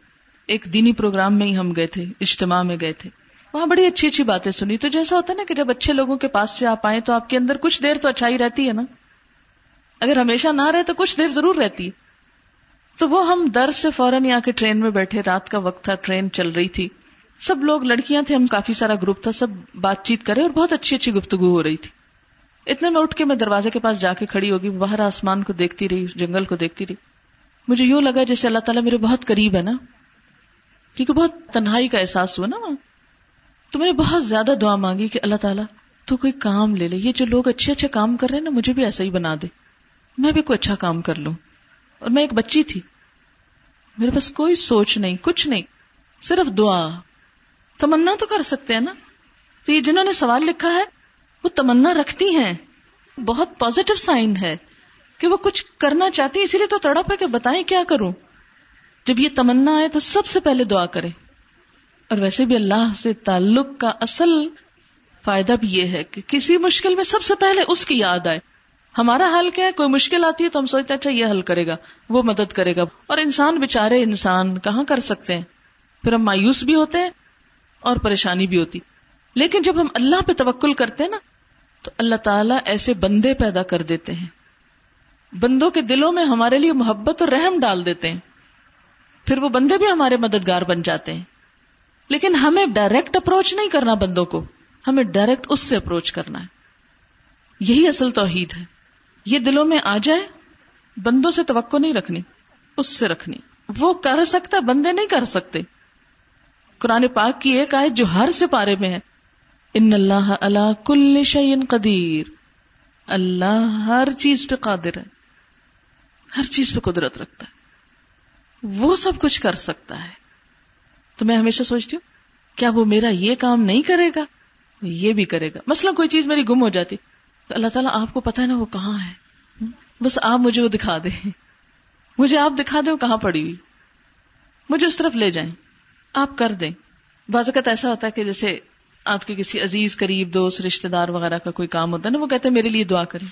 ایک دینی پروگرام میں ہی ہم گئے تھے، اجتماع میں گئے تھے۔ وہاں بڑی اچھی اچھی باتیں سنی۔ تو جیسا ہوتا ہے نا کہ جب اچھے لوگوں کے پاس سے آپ آئے تو آپ کے اندر کچھ دیر تو اچھائی رہتی ہے نا۔ اگر ہمیشہ نہ رہے تو کچھ دیر ضرور رہتی تو وہ ہم در سے فوراً یہاں کے ٹرین میں بیٹھے۔ رات کا وقت تھا، ٹرین چل رہی تھی۔ سب لوگ لڑکیاں تھے، ہم کافی سارا گروپ تھا، سب بات چیت کرے اور بہت اچھی اچھی گفتگو ہو رہی تھی۔ اتنے میں اٹھ کے میں دروازے کے پاس جا کے کھڑی ہوگی، باہر آسمان کو دیکھتی رہی، جنگل کو دیکھتی رہی۔ مجھے یوں لگا جیسے اللہ تعالیٰ میرے بہت قریب ہے نا۔ کیونکہ بہت تنہائی کا احساس ہوا نا تو میں نے بہت زیادہ دعا مانگی کہ اللہ تعالیٰ، تو کوئی کام لے لے۔ یہ جو لوگ اچھے اچھے کام کر رہے ہیں نا، مجھے بھی ایسا ہی بنا دے۔ میں بھی کوئی اچھا کام کر لوں۔ اور میں ایک بچی تھی۔ میرے پاس کوئی سوچ نہیں، کچھ نہیں، صرف دعا۔ تمنا تو کر سکتے ہیں نا؟ تو یہ جنہوں نے سوال لکھا ہے، وہ تمنا رکھتی ہیں۔ بہت پازیٹو سائن ہے کہ وہ کچھ کرنا چاہتی اسی لیے تو تڑپ ہے کہ بتائیں کیا کروں۔ جب یہ تمنا ہے تو سب سے پہلے دعا کرے اور ویسے بھی اللہ سے تعلق کا اصل فائدہ بھی یہ ہے کہ کسی مشکل میں سب سے پہلے اس کی یاد آئے۔ ہمارا حل کیا ہے؟ کوئی مشکل آتی ہے تو ہم سوچتے اچھا یہ حل کرے گا، وہ مدد کرے گا۔ اور انسان بےچارے انسان کہاں کر سکتے ہیں؟ پھر ہم مایوس بھی ہوتے ہیں اور پریشانی بھی ہوتی۔ لیکن جب ہم اللہ پہ توکل کرتے ہیں نا، تو اللہ تعالیٰ ایسے بندے پیدا کر دیتے ہیں۔ بندوں کے دلوں میں ہمارے لیے محبت اور رحم ڈال دیتے ہیں۔ پھر وہ بندے بھی ہمارے مددگار بن جاتے ہیں۔ لیکن ہمیں ڈائریکٹ اپروچ نہیں کرنا بندوں کو، ہمیں ڈائریکٹ اس سے اپروچ کرنا ہے۔ یہی اصل توحید ہے۔ یہ دلوں میں آ جائے، بندوں سے توقع نہیں رکھنی، اس سے رکھنی۔ وہ کر سکتا بندے نہیں کر سکتے۔ قرآن پاک کی ایک آیت جو ہر سے پارے میں ہے۔ ان اللہ اللہ کل شعین قدیر۔ اللہ ہر چیز پہ قادر ہے۔ ہر چیز پہ قدرت رکھتا ہے۔ وہ سب کچھ کر سکتا ہے۔ تو میں ہمیشہ سوچتی ہوں، کیا وہ میرا یہ کام نہیں کرے گا؟ یہ بھی کرے گا۔ مثلا کوئی چیز میری گم ہو جاتی، تو اللہ تعالیٰ آپ کو پتا ہے نا وہ کہاں ہے۔ بس آپ مجھے وہ دکھا دیں۔ مجھے آپ دکھا دیں وہ کہاں پڑی ہوئی۔ مجھے اس طرف لے جائیں۔ آپ کر دیں۔ بعض اوقات ایسا ہوتا ہے کہ جیسے آپ کے کسی عزیز، قریب دوست رشتے دار وغیرہ کا کوئی کام ہوتا ہے نا، وہ کہتے ہیں میرے لیے دعا کریں۔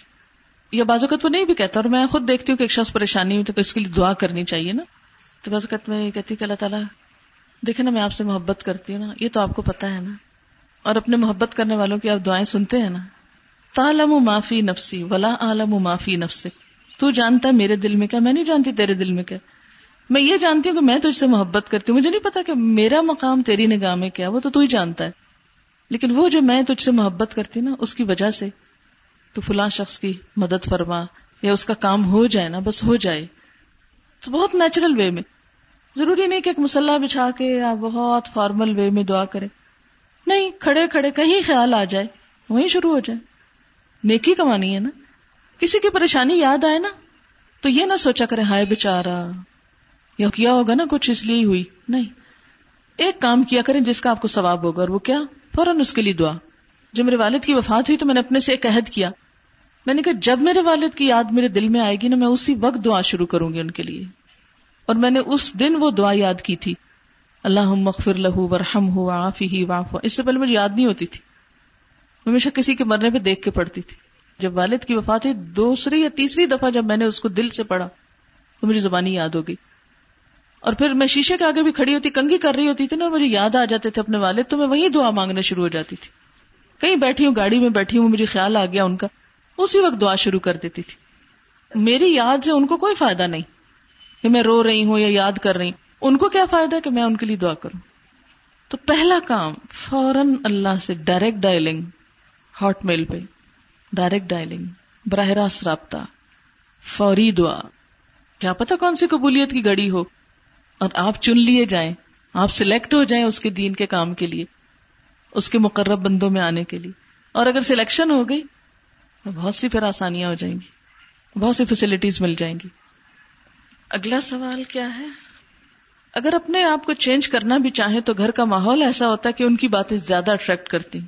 یا بعض اوقات وہ نہیں بھی کہتا اور میں خود دیکھتی ہوں کہ ایک شخص پریشانی ہوئی تو اس کے لیے دعا کرنی چاہیے نا۔ تو بعض اوقات میں یہ کہتی ہوں کہ اللہ تعالیٰ، دیکھیں نا میں آپ سے محبت کرتی ہوں نا، یہ تو آپ کو پتا ہے نا۔ اور اپنے محبت کرنے والوں کی آپ دعائیں سنتے ہیں نا۔ تالم معافی نفسی ولا عالم و معافی نفس تو جانتا ہے میرے دل میں کیا، میں نہیں جانتی تیرے دل میں کیا۔ میں یہ جانتی ہوں کہ میں تجھ سے محبت کرتی ہوں۔ مجھے نہیں پتا کہ میرا مقام تیری نگاہ میں کیا وہ تو تو ہی جانتا ہے۔ لیکن وہ جو میں تجھ سے محبت کرتی نا، اس کی وجہ سے تو فلاں شخص کی مدد فرما یا اس کا کام ہو جائے نا، بس ہو جائے۔ تو بہت نیچرل وے میں۔ ضروری نہیں کہ ایک مسلح بچھا کے یا بہت فارمل وے میں دعا کرے۔ نہیں، کھڑے کھڑے کہیں خیال آ جائے، وہیں شروع ہو جائے۔ نیکی کمانی ہے نا۔ کسی کی پریشانی یاد آئے نا، تو یہ نہ سوچا کرے، ہائے بےچارا یا کیا ہوگا نا کچھ اس لیے ہوئی؟ نہیں۔ ایک کام کیا کریں جس کا آپ کو ثواب ہوگا اور وہ کیا؟ فوراً اس کے لیے دعا۔ جب میرے والد کی وفات ہوئی تو میں نے اپنے سے ایک عہد کیا۔ میں نے کہا، جب میرے والد کی یاد میرے دل میں آئے گی نا، میں اسی وقت دعا شروع کروں گی ان کے لیے۔ اور میں نے اس دن وہ دعا یاد کی تھی۔ اللہ مغفر لہو ورحم ہو آفی ہی واف اس سے پہلے مجھے یاد نہیں ہوتی تھی۔ ہمیشہ کسی کے مرنے پہ دیکھ کے پڑھتی تھی۔ جب والد کی وفات ہوئی، دوسری یا تیسری دفعہ جب میں نے اس کو دل سے پڑھا، تو مجھے زبانی یاد ہو گئی۔ اور پھر میں شیشے کے آگے بھی کھڑی ہوتی، کنگھی کر رہی ہوتی تھی نا مجھے یاد آ جاتے تھے اپنے والد، تو میں وہی دعا مانگنا شروع ہو جاتی تھی۔ کہیں بیٹھی ہوں، گاڑی میں بیٹھی ہوں، مجھے خیال آ گیا ان کا۔ اسی وقت دعا شروع کر دیتی تھی۔ میری یاد سے ان کو کوئی فائدہ نہیں کہ میں رو رہی ہوں یا یاد کر رہی۔ ہوں ان کو کیا فائدہ کہ میں ان کے لیے دعا کروں؟ تو پہلا کام، فوراً اللہ سے ڈائریکٹ ڈائلنگ ہاٹ میل پہ۔ ڈائریکٹ ڈائلنگ براہ راست رابطہ، فوری دعا۔ کیا پتا کون سی قبولیت کی گڑی ہو۔ اور آپ چن لیے جائیں، آپ سلیکٹ ہو جائیں اس کے دین کے کام کے لیے، اس کے مقرب بندوں میں آنے کے لیے۔ اور اگر سلیکشن ہو گئی، تو بہت سی پھر آسانیاں ہو جائیں گی، بہت سی فیسلٹیز مل جائیں گی۔ اگلا سوال کیا ہے؟ اگر اپنے آپ کو چینج کرنا بھی چاہیں تو گھر کا ماحول ایسا ہوتا ہے کہ ان کی باتیں زیادہ اٹریکٹ کرتی،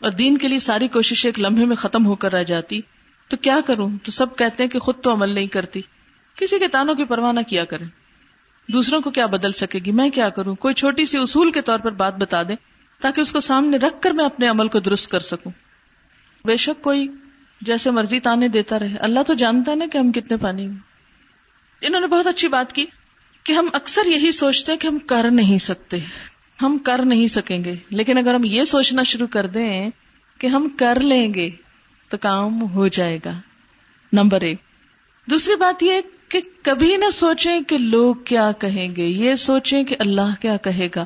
اور دین کے لیے ساری کوشش ایک لمحے میں ختم ہو کر رہ جاتی، تو کیا کروں؟ تو سب کہتے ہیں کہ خود تو عمل نہیں کرتی۔ کسی کے تانوں کی پرواہ نہ کیا کریں۔ دوسروں کو کیا بدل سکے گی؟ میں کیا کروں؟ کوئی چھوٹی سی اصول کے طور پر بات بتا دیں تاکہ اس کو سامنے رکھ کر میں اپنے عمل کو درست کر سکوں۔ بے شک کوئی جیسے مرضی تانے دیتا رہے۔ اللہ تو جانتا نا کہ ہم کتنے پانی میں انہوں نے بہت اچھی بات کی کہ ہم اکثر یہی سوچتے ہیں کہ ہم کر نہیں سکتے۔ ہم کر نہیں سکیں گے۔ لیکن اگر ہم یہ سوچنا شروع کر دیں کہ ہم کر لیں گے تو کام ہو جائے گا۔ نمبر ایک۔ دوسری بات یہ کہ کبھی نہ سوچیں کہ لوگ کیا کہیں گے، یہ سوچیں کہ اللہ کیا کہے گا۔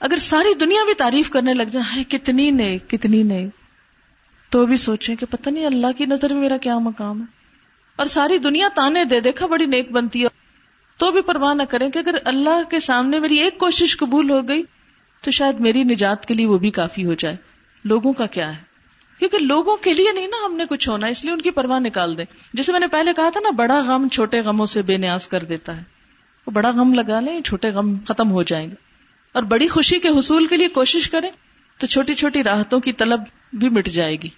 اگر ساری دنیا بھی تعریف کرنے لگ جائے کتنی نئے کتنی نئے تو بھی سوچیں کہ پتہ نہیں اللہ کی نظر میں میرا کیا مقام ہے۔ اور ساری دنیا تانے دے، دیکھا بڑی نیک بنتی ہے۔ تو بھی پرواہ نہ کریں کہ اگر اللہ کے سامنے میری ایک کوشش قبول ہو گئی، تو شاید میری نجات کے لیے وہ بھی کافی ہو جائے۔ لوگوں کا کیا ہے؟ کیونکہ لوگوں کے لیے نہیں نا ہم نے کچھ ہونا، اس لیے ان کی پرواہ نکال دیں۔ جسے میں نے پہلے کہا تھا نا، بڑا غم چھوٹے غموں سے بے نیاز کر دیتا ہے۔ وہ بڑا غم لگا لیں، چھوٹے غم ختم ہو جائیں گے۔ اور بڑی خوشی کے حصول کے لیے کوشش کریں تو چھوٹی چھوٹی راحتوں کی طلب بھی مٹ جائے گی۔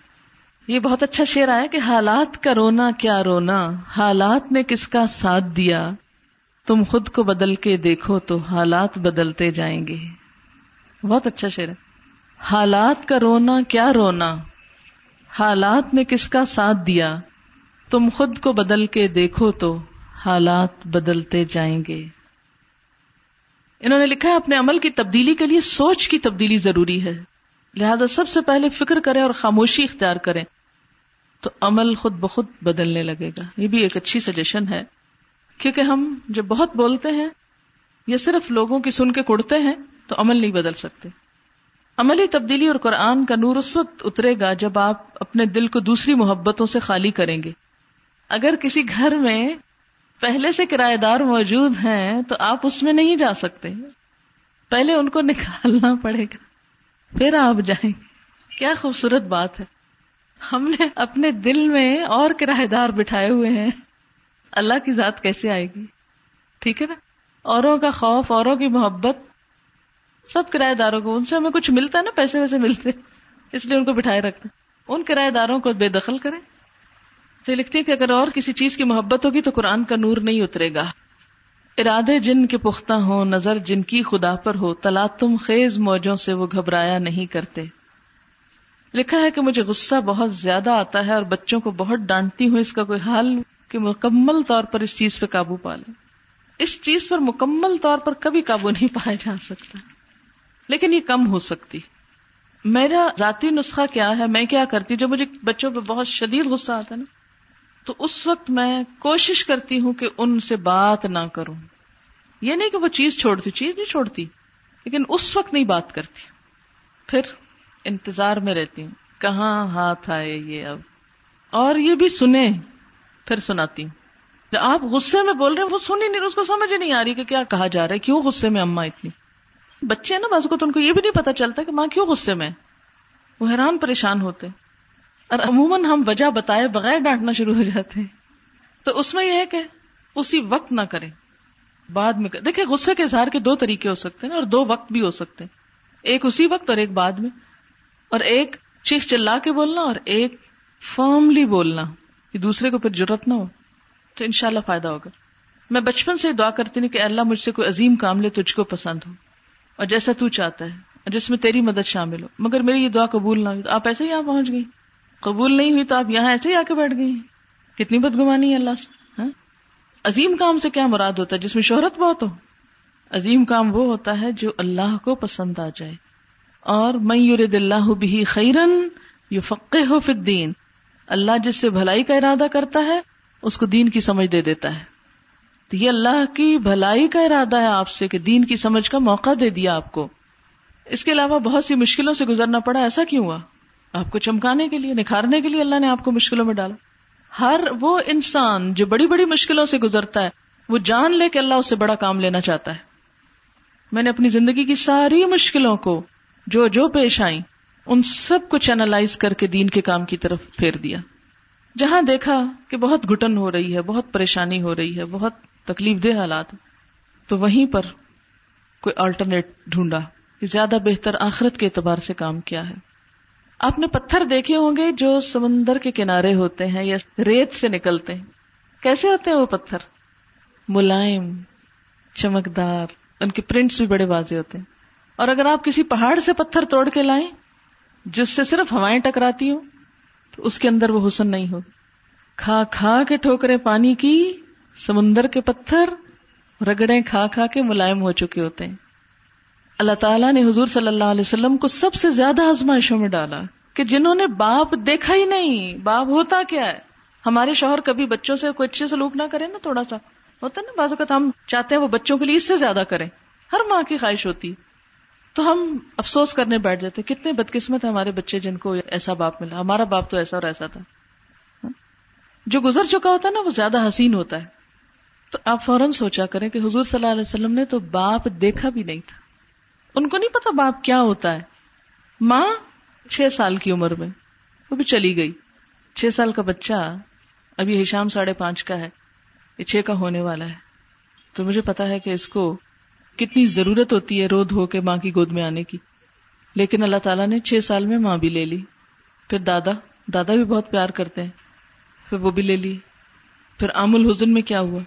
یہ بہت اچھا شعر آیا کہ حالات کا رونا کیا رونا، حالات نے کس کا ساتھ دیا۔ تم خود کو بدل کے دیکھو تو حالات بدلتے جائیں گے۔ بہت اچھا شعر ہے۔ حالات کا رونا کیا رونا؟ حالات نے کس کا ساتھ دیا؟ تم خود کو بدل کے دیکھو تو حالات بدلتے جائیں گے۔ انہوں نے لکھا ہے، اپنے عمل کی تبدیلی کے لیے سوچ کی تبدیلی ضروری ہے۔ لہذا سب سے پہلے فکر کریں اور خاموشی اختیار کریں۔ تو عمل خود بخود بدلنے لگے گا۔ یہ بھی ایک اچھی سجیشن ہے۔ کیونکہ ہم جب بہت بولتے ہیں یا صرف لوگوں کی سن کے کڑتے ہیں، تو عمل نہیں بدل سکتے۔ عملی تبدیلی اور قرآن کا نور اس وقت اترے گا جب آپ اپنے دل کو دوسری محبتوں سے خالی کریں گے۔ اگر کسی گھر میں پہلے سے کرایہ دار موجود ہیں تو آپ اس میں نہیں جا سکتے۔ پہلے ان کو نکالنا پڑے گا۔ پھر آپ جائیں۔ گے کیا خوبصورت بات ہے۔ ہم نے اپنے دل میں اور کرایہ دار بٹھائے ہوئے ہیں۔ اللہ کی ذات کیسے آئے گی؟ ٹھیک ہے نا؟ اوروں کا خوف، اوروں کی محبت سب کرایہ داروں کو، ان سے ہمیں کچھ ملتا ہے نا، پیسے ویسے ملتے اس لیے ان کو بٹھائے رکھتے ان کرایہ داروں کو بے دخل کریں۔ تو لکھتی کہ اگر اور کسی چیز کی محبت ہوگی تو قرآن کا نور نہیں اترے گا۔ ارادے جن کے پختہ ہوں، نظر جن کی خدا پر ہو، تلا تم خیز موجوں سے وہ گھبرایا نہیں کرتے۔ لکھا ہے کہ مجھے غصہ بہت زیادہ آتا ہے اور بچوں کو بہت ڈانٹتی ہوں، اس کا کوئی حال کہ مکمل طور پر اس چیز پہ قابو پا لیں۔ اس چیز پر مکمل طور پر کبھی قابو نہیں پایا جا سکتا۔ لیکن یہ کم ہو سکتی۔ میرا ذاتی نسخہ کیا ہے؟ میں کیا کرتی؟ جو مجھے بچوں پہ بہت شدید غصہ آتا ہے نا۔ تو اس وقت میں کوشش کرتی ہوں کہ ان سے بات نہ کروں۔ یہ نہیں کہ وہ چیز چھوڑتی، چیز نہیں چھوڑتی، لیکن اس وقت نہیں بات کرتی۔ پھر انتظار میں رہتی ہوں۔ کہاں ہاتھ آئے یہ اب؟ اور یہ بھی سنے پھر سناتی ہوں۔ آپ غصے میں بول رہے ہیں، وہ سنی نہیں اس کو سمجھ نہیں آ رہی کہ کیا کہا جا رہا ہے، کیوں غصے میں اما اتنی؟ بچے نا بس کو تو ان کو یہ بھی نہیں پتا چلتا کہ ماں کیوں غصے میں وہ حیران پریشان ہوتے اور عموماً ہم وجہ بتائے بغیر ڈانٹنا شروع ہو جاتے ہیں۔ تو اس میں یہ ہے کہ اسی وقت نہ کریں۔ بعد میں دیکھیں غصے کے اظہار کے دو طریقے ہو سکتے ہیں اور دو وقت بھی ہو سکتے ہیں۔ ایک اسی وقت اور ایک بعد میں۔ اور ایک چیخ چلا کے بولنا اور ایک فرملی بولنا کہ دوسرے کو پھر ضرورت نہ ہو۔ تو انشاءاللہ فائدہ ہوگا۔ میں بچپن سے دعا کرتی ہوں کہ اللہ مجھ سے کوئی عظیم کام لے، تجھ کو پسند ہو۔ اور جیسا تو چاہتا ہے، اور جس میں تیری مدد شامل ہو۔ مگر میری یہ دعا قبول نہ ہوئی تو آپ ایسے ہی یہاں پہنچ گئی قبول نہیں ہوئی تو آپ یہاں ایسے ہی آ کے بیٹھ گئی کتنی بدگمانی ہے اللہ سے ہاں؟ عظیم کام سے کیا مراد ہوتا ہے؟ جس میں شہرت بہت ہو۔ عظیم کام وہ ہوتا ہے جو اللہ کو پسند آ جائے۔ اور میں یورد اللہ بھی خیرن یو فقے ہو فدین اللہ جس سے بھلائی کا ارادہ کرتا ہے، اس کو دین کی سمجھ دے دیتا ہے۔ تو یہ اللہ کی بھلائی کا ارادہ ہے آپ سے کہ دین کی سمجھ کا موقع دے دیا آپ کو۔ اس کے علاوہ بہت سی مشکلوں سے گزرنا پڑا، ایسا کیوں ہوا؟ آپ کو چمکانے کے لیے، نکھارنے کے لیے اللہ نے آپ کو مشکلوں میں ڈالا۔ ہر وہ انسان جو بڑی بڑی مشکلوں سے گزرتا ہے، وہ جان لے کہ اللہ اس سے بڑا کام لینا چاہتا ہے۔ میں نے اپنی زندگی کی ساری مشکلوں کو جو جو پیش آئی ان سب کو چینلائز کر کے دین کے کام کی طرف پھیر دیا۔ جہاں دیکھا کہ بہت گٹن ہو رہی ہے، بہت پریشانی ہو رہی ہے، بہت تکلیف دہ حالات، تو وہیں پر کوئی آلٹرنیٹ ڈھونڈا کہ زیادہ بہتر آخرت کے اعتبار سے کام کیا ہے۔ آپ نے پتھر دیکھے ہوں گے جو سمندر کے کنارے ہوتے ہیں یا ریت سے نکلتے ہیں۔ کیسے ہوتے ہیں وہ پتھر؟ ملائم، چمکدار، ان کے پرنٹس بھی بڑے واضح ہوتے ہیں۔ اور اگر آپ کسی پہاڑ سے پتھر توڑ کے لائیں جس سے صرف ہوائیں ٹکراتی ہوں، تو اس کے اندر وہ حسن نہیں ہو کھا کھا کے ٹھوکرے پانی کی سمندر کے پتھر رگڑے کھا کھا کے ملائم ہو چکے ہوتے ہیں۔ اللہ تعالیٰ نے حضور صلی اللہ علیہ وسلم کو سب سے زیادہ آزمائشوں میں ڈالا کہ جنہوں نے باپ دیکھا ہی نہیں، باپ ہوتا کیا ہے؟ ہمارے شوہر کبھی بچوں سے کوئی اچھے سلوک نہ کرے نا تھوڑا سا۔ ہوتا نا بعض اوقات ہم چاہتے ہیں وہ بچوں کے لیے اس سے زیادہ کریں۔ ہر ماں کی خواہش ہوتی تو ہم افسوس کرنے بیٹھ جاتے کتنے بدقسمت ہمارے بچے جن کو ایسا باپ ملا۔ ہمارا باپ تو ایسا اور ایسا تھا۔ جو گزر چکا ہوتا ہے نا، وہ زیادہ حسین ہوتا ہے۔ تو آپ فوراً سوچا کریں کہ حضور صلی اللہ علیہ وسلم نے تو باپ دیکھا بھی نہیں تھا۔ ان کو نہیں پتا باپ کیا ہوتا ہے۔ ماں چھ سال کی عمر میں، وہ بھی چلی گئی۔ چھ سال کا بچہ، ابھی ہشام ساڑھے پانچ کا ہے۔ یہ چھ کا ہونے والا ہے۔ تو مجھے پتا ہے کہ اس کو کتنی ضرورت ہوتی ہے رو دھو کے ماں کی گود میں آنے کی۔ لیکن اللہ تعالیٰ نے چھ سال میں ماں بھی لے لی۔ پھر دادا دادا بھی بہت پیار کرتے ہیں۔ پھر وہ بھی لے لی۔ پھر عام الحزن میں کیا ہوا؟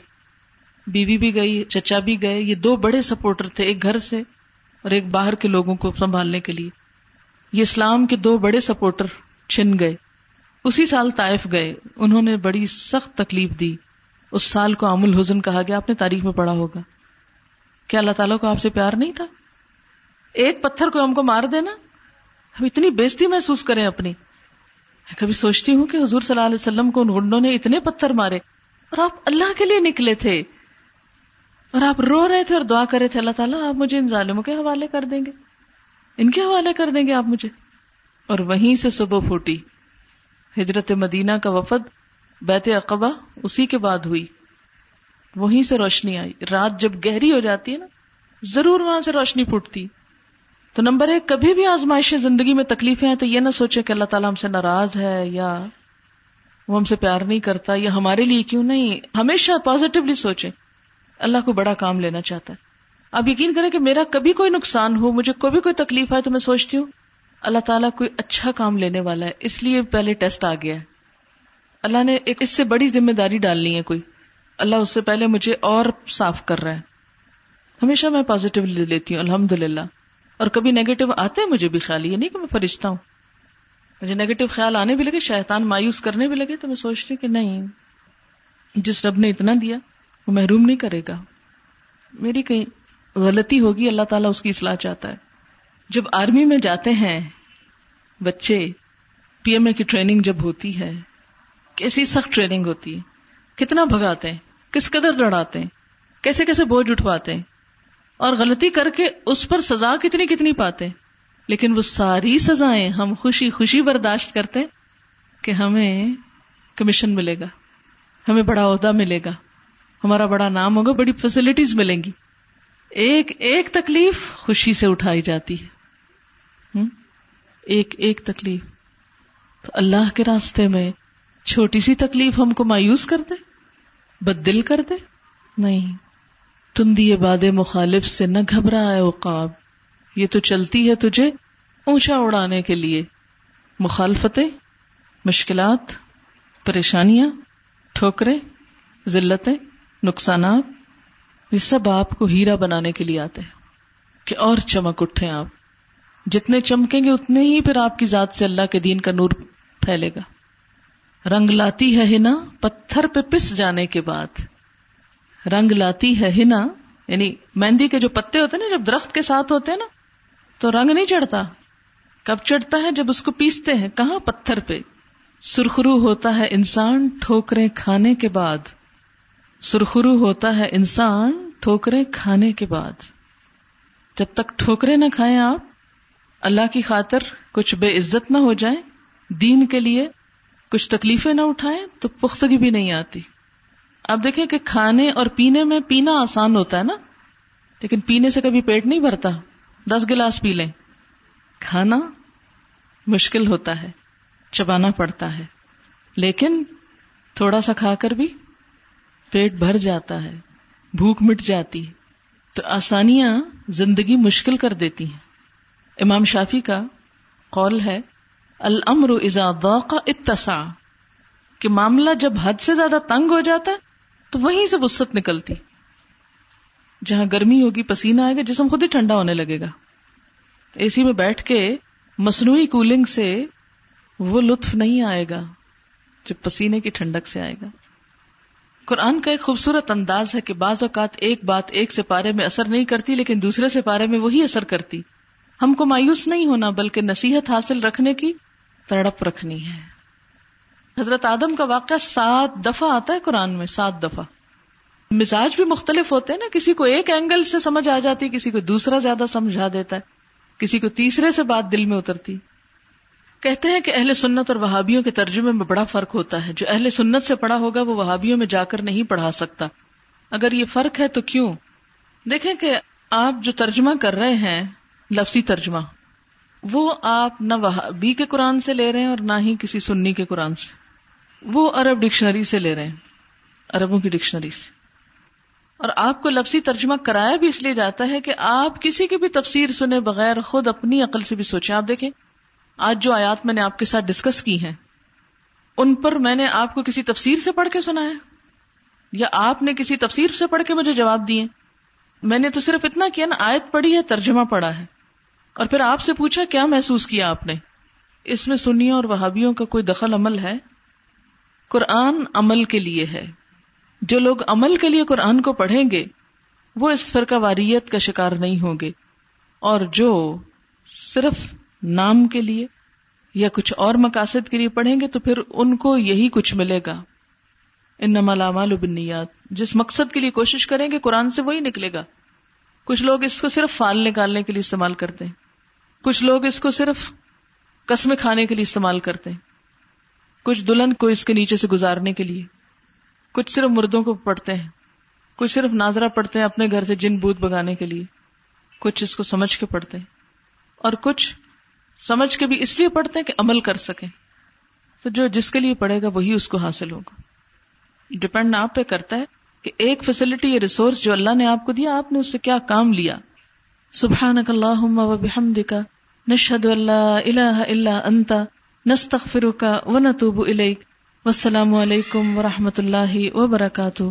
بیوی بھی گئی، چچا بھی گئے، یہ دو بڑے سپورٹر تھے ایک گھر سے اور ایک باہر کے لوگوں کو سنبھالنے کے لیے۔ یہ اسلام کے دو بڑے سپورٹر چھن گئے۔ اسی سال طائف گئے۔ انہوں نے بڑی سخت تکلیف دی۔ اس سال کو عام الحزن کہا گیا۔ آپ نے تاریخ میں پڑھا ہوگا۔ کیا اللہ تعالیٰ کو آپ سے پیار نہیں تھا؟ ایک پتھر کو ہم کو مار دینا ہم اتنی بےزتی محسوس کریں اپنی۔ کبھی سوچتی ہوں کہ حضور صلی اللہ علیہ وسلم کو ان گنڈوں نے اتنے پتھر مارے اور آپ اللہ کے لیے نکلے تھے۔ اور آپ رو رہے تھے اور دعا کرے تھے، اللہ تعالیٰ، آپ مجھے ان ظالموں کے حوالے کر دیں گے۔ ان کے حوالے کر دیں گے آپ مجھے۔ اور وہیں سے صبح پھوٹی۔ ہجرت مدینہ کا وفد بیت اقبا اسی کے بعد ہوئی۔ وہیں سے روشنی آئی۔ رات جب گہری ہو جاتی ہے نا، ضرور وہاں سے روشنی پھوٹتی۔ تو نمبر ایک، کبھی بھی آزمائش زندگی میں تکلیفیں ہیں تو یہ نہ سوچے کہ اللہ تعالیٰ ہم سے ناراض ہے یا وہ ہم سے پیار نہیں کرتا یا ہمارے لیے کیوں نہیں۔ ہمیشہ پازیٹیولی سوچے اللہ کو بڑا کام لینا چاہتا ہے۔ آپ یقین کریں کہ میرا کبھی کوئی نقصان ہو، مجھے کوئی بھی کوئی تکلیف آئے تو میں سوچتی ہوں، اللہ تعالیٰ کوئی اچھا کام لینے والا ہے، اس لیے پہلے ٹیسٹ آ گیا ہے۔ اللہ نے ایک اس سے بڑی ذمہ داری ڈالنی ہے کوئی۔ اللہ اس سے پہلے مجھے اور صاف کر رہا ہے۔ ہمیشہ میں پازیٹیو لے لیتی ہوں الحمد للہ اور کبھی نیگیٹو آتے ہیں مجھے بھی خیال، یہ نہیں کہ میں فرشتہ ہوں۔ مجھے نیگیٹو خیال آنے بھی لگے، شیطان مایوس کرنے بھی لگے تو میں سوچتی ہوں کہ نہیں، جس رب نے اتنا دیا وہ محروم نہیں کرے گا۔ میری کہیں غلطی ہوگی، اللہ تعالیٰ اس کی اصلاح چاہتا ہے۔ جب آرمی میں جاتے ہیں بچے، پی ایم اے کی ٹریننگ جب ہوتی ہے، کیسی سخت ٹریننگ ہوتی ہے۔ کتنا بھگاتے ہیں، کس قدر لڑاتے ہیں، کیسے کیسے بوجھ اٹھواتے ہیں۔ اور غلطی کر کے اس پر سزا کتنی کتنی پاتے ہیں۔ لیکن وہ ساری سزائیں ہم خوشی خوشی برداشت کرتے کہ ہمیں کمیشن ملے گا، ہمیں بڑا عہدہ ملے گا۔ ہمارا بڑا نام ہوگا، بڑی فیسلٹیز ملیں گی۔ ایک ایک تکلیف خوشی سے اٹھائی جاتی ہے۔ ایک ایک تکلیف۔ تو اللہ کے راستے میں چھوٹی سی تکلیف ہم کو مایوس کر دے؟ بد دل کر دے؟ نہیں۔ تندی باد مخالف سے نہ گھبرا ہے وقاب یہ تو چلتی ہے تجھے اونچا اڑانے کے لیے۔ مخالفتیں، مشکلات، پریشانیاں، ٹھوکریں، ذلتیں۔ نقصانات یہ سب آپ کو ہیرا بنانے کے لیے آتے ہیں کہ اور چمک اٹھے آپ۔ جتنے چمکیں گے اتنے ہی پھر آپ کی ذات سے اللہ کے دین کا نور پھیلے گا۔ رنگ لاتی ہے ہنا پتھر پہ پس جانے کے بعد۔ رنگ لاتی ہے ہنا یعنی مہندی کے جو پتے ہوتے ہیں نا، جب درخت کے ساتھ ہوتے ہیں نا، تو رنگ نہیں چڑھتا۔ کب چڑھتا ہے؟ جب اس کو پیستے ہیں۔ کہاں؟ پتھر پہ۔ سرخرو ہوتا ہے انسان ٹھوکرے کھانے کے بعد۔ سرخرو ہوتا ہے انسان ٹھوکرے کھانے کے بعد۔ جب تک ٹھوکرے نہ کھائیں آپ، اللہ کی خاطر کچھ بے عزت نہ ہو جائیں۔ دین کے لیے کچھ تکلیفیں نہ اٹھائیں تو پختگی بھی نہیں آتی۔ اب دیکھیں کہ کھانے اور پینے میں پینا آسان ہوتا ہے نا، لیکن پینے سے کبھی پیٹ نہیں بھرتا۔ دس گلاس پی لیں۔ کھانا مشکل ہوتا ہے، چبانا پڑتا ہے۔ لیکن تھوڑا سا کھا کر بھی پیٹ بھر جاتا ہے، بھوک مٹ جاتی ہے۔ تو آسانیاں زندگی مشکل کر دیتی ہیں۔ امام شافی کا قول ہے المر ازا ضاق اتسا کہ معاملہ جب حد سے زیادہ تنگ ہو جاتا ہے، تو وہیں سے وسط نکلتی۔ جہاں گرمی ہوگی، پسینہ آئے گا، جسم خود ہی ٹھنڈا ہونے لگے گا۔ اے سی میں بیٹھ کے مصنوعی کولنگ سے وہ لطف نہیں آئے گا جو پسینے کی ٹھنڈک سے آئے گا۔ قرآن کا ایک خوبصورت انداز ہے کہ بعض اوقات ایک بات ایک سپارے میں اثر نہیں کرتی، لیکن دوسرے سپارے میں وہی اثر کرتی۔ ہم کو مایوس نہیں ہونا، بلکہ نصیحت حاصل رکھنے کی تڑپ رکھنی ہے۔ حضرت آدم کا واقعہ سات دفعہ آتا ہے قرآن میں، سات دفعہ۔ مزاج بھی مختلف ہوتے ہیں نا، کسی کو ایک اینگل سے سمجھ آ جاتی، کسی کو دوسرا زیادہ سمجھا دیتا ہے، کسی کو تیسرے سے بات دل میں اترتی۔ کہتے ہیں کہ اہل سنت اور وہابیوں کے ترجمے میں بڑا فرق ہوتا ہے۔ جو اہل سنت سے پڑھا ہوگا وہ وہابیوں میں جا کر نہیں پڑھا سکتا۔ اگر یہ فرق ہے تو کیوں؟ دیکھیں کہ آپ جو ترجمہ کر رہے ہیں، لفظی ترجمہ، وہ آپ نہ وہابی کے قرآن سے لے رہے ہیں اور نہ ہی کسی سنی کے قرآن سے۔ وہ عرب ڈکشنری سے لے رہے ہیں، عربوں کی ڈکشنری سے۔ اور آپ کو لفظی ترجمہ کرایا بھی اس لیے جاتا ہے کہ آپ کسی کی بھی تفسیر سنے بغیر خود اپنی عقل سے بھی سوچیں۔ آپ دیکھیں آج جو آیات میں نے آپ کے ساتھ ڈسکس کی ہیں، ان پر میں نے آپ کو کسی تفسیر سے پڑھ کے سنا ہے؟ یا آپ نے کسی تفسیر سے پڑھ کے مجھے جواب دیے؟ میں نے تو صرف اتنا کیا نا، آیت پڑھی ہے، ترجمہ پڑھا ہے۔ اور پھر آپ سے پوچھا، کیا محسوس کیا آپ نے؟ اس میں سنیوں اور وہابیوں کا کوئی دخل عمل ہے؟ قرآن عمل کے لیے ہے۔ جو لوگ عمل کے لیے قرآن کو پڑھیں گے، وہ اس فرقہ واریت کا شکار نہیں ہوں گے۔ اور جو صرف نام کے لیے یا کچھ اور مقاصد کے لیے پڑھیں گے تو پھر ان کو یہی کچھ ملے گا۔ ان نمال بنیاد جس مقصد کے لیے کوشش کریں گے قرآن سے وہی نکلے گا۔ کچھ لوگ اس کو صرف فال نکالنے کے لیے استعمال کرتے ہیں۔ کچھ لوگ اس کو صرف قسمیں کھانے کے لیے استعمال کرتے ہیں۔ کچھ دلہن کو اس کے نیچے سے گزارنے کے لیے۔ کچھ صرف مردوں کو پڑھتے ہیں۔ کچھ صرف ناظرہ پڑھتے ہیں اپنے گھر سے جن بوت بگانے کے لیے۔ کچھ اس کو سمجھ کے پڑھتے ہیں۔ اور کچھ سمجھ کے بھی اس لیے پڑھتے ہیں کہ عمل کر سکیں۔ تو جو جس کے لیے پڑھے گا وہی اس کو حاصل ہوگا۔ ڈپینڈ آپ پہ کرتا ہے کہ ایک فیسلٹی یا ریسورس جو اللہ نے آپ کو دیا، آپ نے اس سے کیا کام لیا۔ سبحان اللہ کا نشد اللہ اللہ اللہ انتا نستخ کا و نتوب السلام علیکم و رحمۃ اللہ وبرکاتہ۔